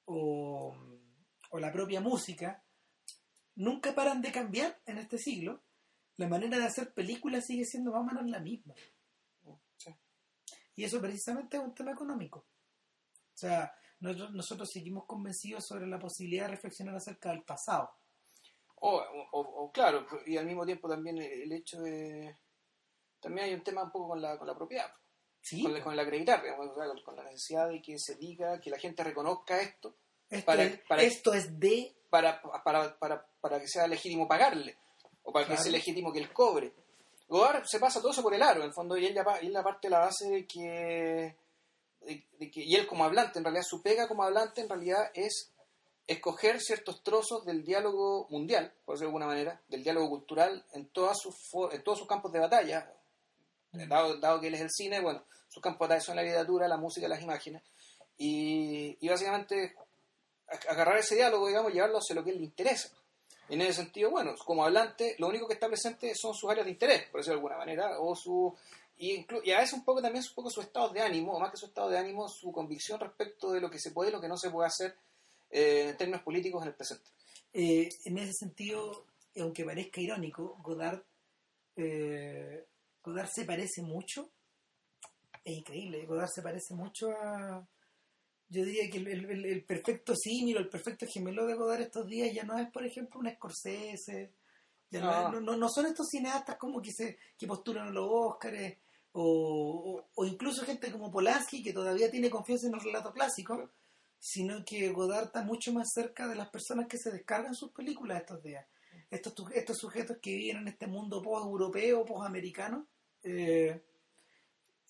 o, o la propia música, nunca paran de cambiar en este siglo. La manera de hacer películas sigue siendo más o menos la misma. Sí. Y eso precisamente es un tema económico. O sea, nosotros, nosotros seguimos convencidos sobre la posibilidad de reflexionar acerca del pasado. O, o, o, claro, y al mismo tiempo también el, hecho de... También hay un tema un poco con la, con la propiedad, Sí, con, la- con el acreditar, con, la necesidad de que se diga, que la gente reconozca esto esto, para- es, para- esto es de... para, para, para, para que sea legítimo pagarle, o para Claro. que sea legítimo que él cobre. Godard se pasa todo eso por el aro, en el fondo, y él, ya, pa- él la parte la base de que, de- de que... Y él como hablante, en realidad su pega como hablante en realidad es escoger ciertos trozos del diálogo mundial, por decirlo de alguna manera, del diálogo cultural en, todas sus en todos sus campos de batalla, Mm. dado, dado que él es el cine, bueno, sus campos de batalla son la literatura, la música, las imágenes, y, y básicamente agarrar ese diálogo, digamos, llevarlo hacia lo que él le interesa. En ese sentido, bueno, como hablante, lo único que está presente son sus áreas de interés, por decirlo de alguna manera, o su y, a veces un poco también un poco su estado de ánimo, o más que su estado de ánimo, su convicción respecto de lo que se puede y lo que no se puede hacer eh, en términos políticos en el presente. Eh, en ese sentido, aunque parezca irónico, Godard, eh, Godard se parece mucho, es increíble, Godard se parece mucho a, yo diría que el, el- el perfecto símil o el perfecto gemelo de Godard estos días ya no es, por ejemplo, un Scorsese, ya no, No. no, no- son estos cineastas como que se que postulan a los Óscares, o, o- o incluso gente como Polanski que todavía tiene confianza en el relato clásico, sino que Godard está mucho más cerca de las personas que se descargan sus películas estos días. Estos, estos sujetos que viven en este mundo post-europeo, post-americano, eh,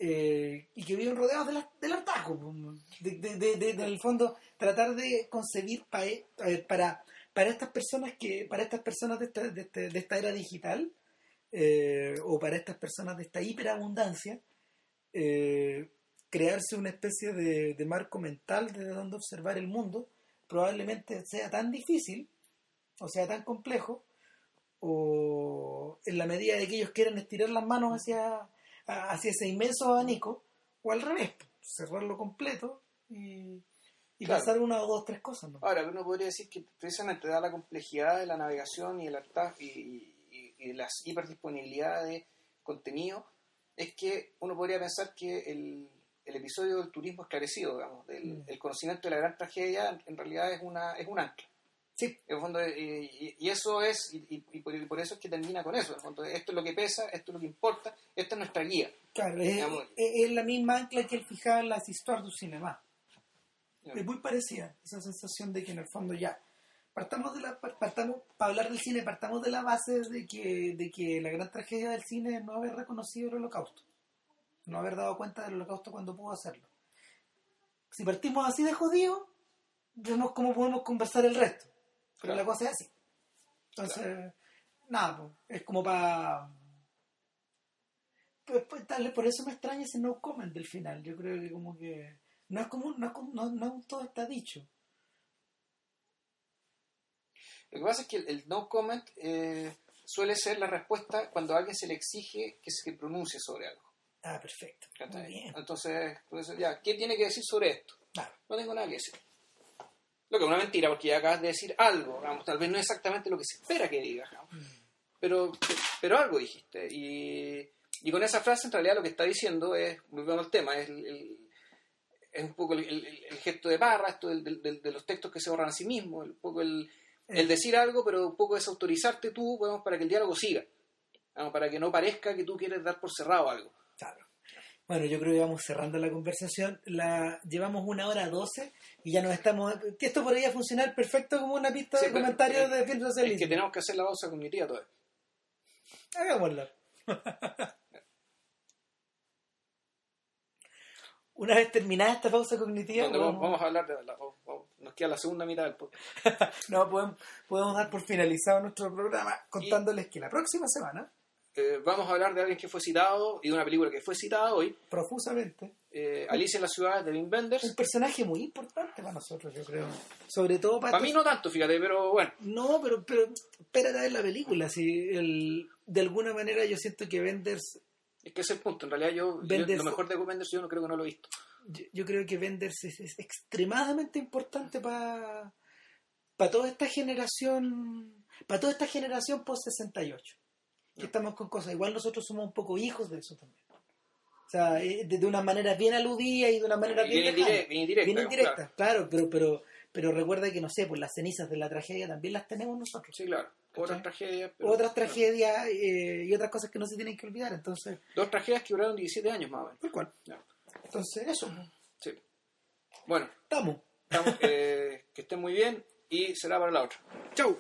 eh, y que viven rodeados de la- del hartazgo. De, de, de- de- del fondo, tratar de concebir pa- eh, para, para estas personas que para estas personas de esta, de este- esta era digital, eh, o para estas personas de esta hiperabundancia, eh, crearse una especie de, marco mental desde donde observar el mundo probablemente sea tan difícil o sea tan complejo o en la medida de que ellos quieran estirar las manos hacia, hacia ese inmenso abanico o al revés, cerrarlo completo y, y Claro. pasar una o dos, tres cosas. ¿no? Ahora, uno podría decir que precisamente da la complejidad de la navegación y el y, y, y las hiperdisponibilidad de contenido, es que uno podría pensar que el, el episodio del turismo esclarecido, digamos, del Mm. el conocimiento de la gran tragedia, en realidad es una es un ancla. Sí, En el fondo, eh, y, y eso es, y, por, y por eso es que termina con eso. En el fondo, esto es lo que pesa, esto es lo que importa, esta es nuestra guía. claro, es, la misma ancla que él fijaba en las historias du cinema. Es muy parecida esa sensación de que en el fondo ya partamos de la par- partamos para hablar del cine partamos de la base de que de que la gran tragedia del cine es no haber reconocido el holocausto no haber dado cuenta del holocausto cuando pudo hacerlo si partimos así de jodido vemos cómo podemos conversar el resto pero Claro. la cosa es así entonces nada pues, es como para pues, pues, tal vez por eso me extraña ese no comment del final yo creo que como que no es como no, es como- no, no todo está dicho Lo que pasa es que el, el no comment eh, suele ser la respuesta cuando a alguien se le exige que se pronuncie sobre algo. Ah, perfecto. Muy bien. Entonces, entonces, ya, ¿qué tiene que decir sobre esto? Claro. No tengo nada que decir. Lo que es una mentira, porque ya acabas de decir algo, digamos, tal vez no exactamente lo que se espera que digas, digamos, pero, pero algo dijiste. Y, y con esa frase, en realidad, lo que está diciendo es, volvemos al tema, es, el- el- es un poco el, gesto de barra, esto del- de los textos que se borran a sí mismos, un poco el, el decir algo, pero un poco desautorizarte tú, digamos, para que el diálogo siga, digamos, para que no parezca que tú quieres dar por cerrado algo. Bueno, yo creo que vamos cerrando la conversación. La llevamos una hora doce y ya nos estamos. que Esto podría funcionar perfecto como una pista Sí, de comentarios de film Es socialismo. que tenemos que hacer la pausa cognitiva todavía. Hagámoslo. Una vez terminada esta pausa cognitiva, Donde vamos, podemos- vamos a hablar de la, nos queda la segunda mitad del podcast. no, podemos, podemos dar por finalizado nuestro programa contándoles que la próxima semana, Eh, vamos a hablar de alguien que fue citado y de una película que fue citada hoy, profusamente, eh, Alicia en la ciudad de Wim Wenders. un personaje muy importante para nosotros, yo creo. Sobre todo para, Para mí no tanto, fíjate, pero bueno. No, pero, pero espérate a ver la película. Si el, de alguna manera yo siento que Wenders, Es que ese es el punto. En realidad, yo, lo mejor de Wenders yo no creo que no lo he visto. yo, yo creo que Wenders es, es extremadamente importante para para toda esta generación, para toda esta generación post 68. Que estamos con cosas. Igual nosotros somos un poco hijos de eso también. O sea, eh, de, de una manera bien aludida y de una manera bien, bien, indirecta, bien indirecta. Bien digamos, indirecta, claro, pero, pero, pero recuerda que no sé, pues las cenizas de la tragedia también las tenemos nosotros. Sí, claro. Otras tragedias. pero- Otras tragedias eh, y otras cosas que no se tienen que olvidar. Entonces, Dos tragedias que duraron 17 años más o menos. tal cual. Ya. Entonces, eso. Sí. Bueno, Estamos. estamos, eh, que estén muy bien y será para la otra. Chau.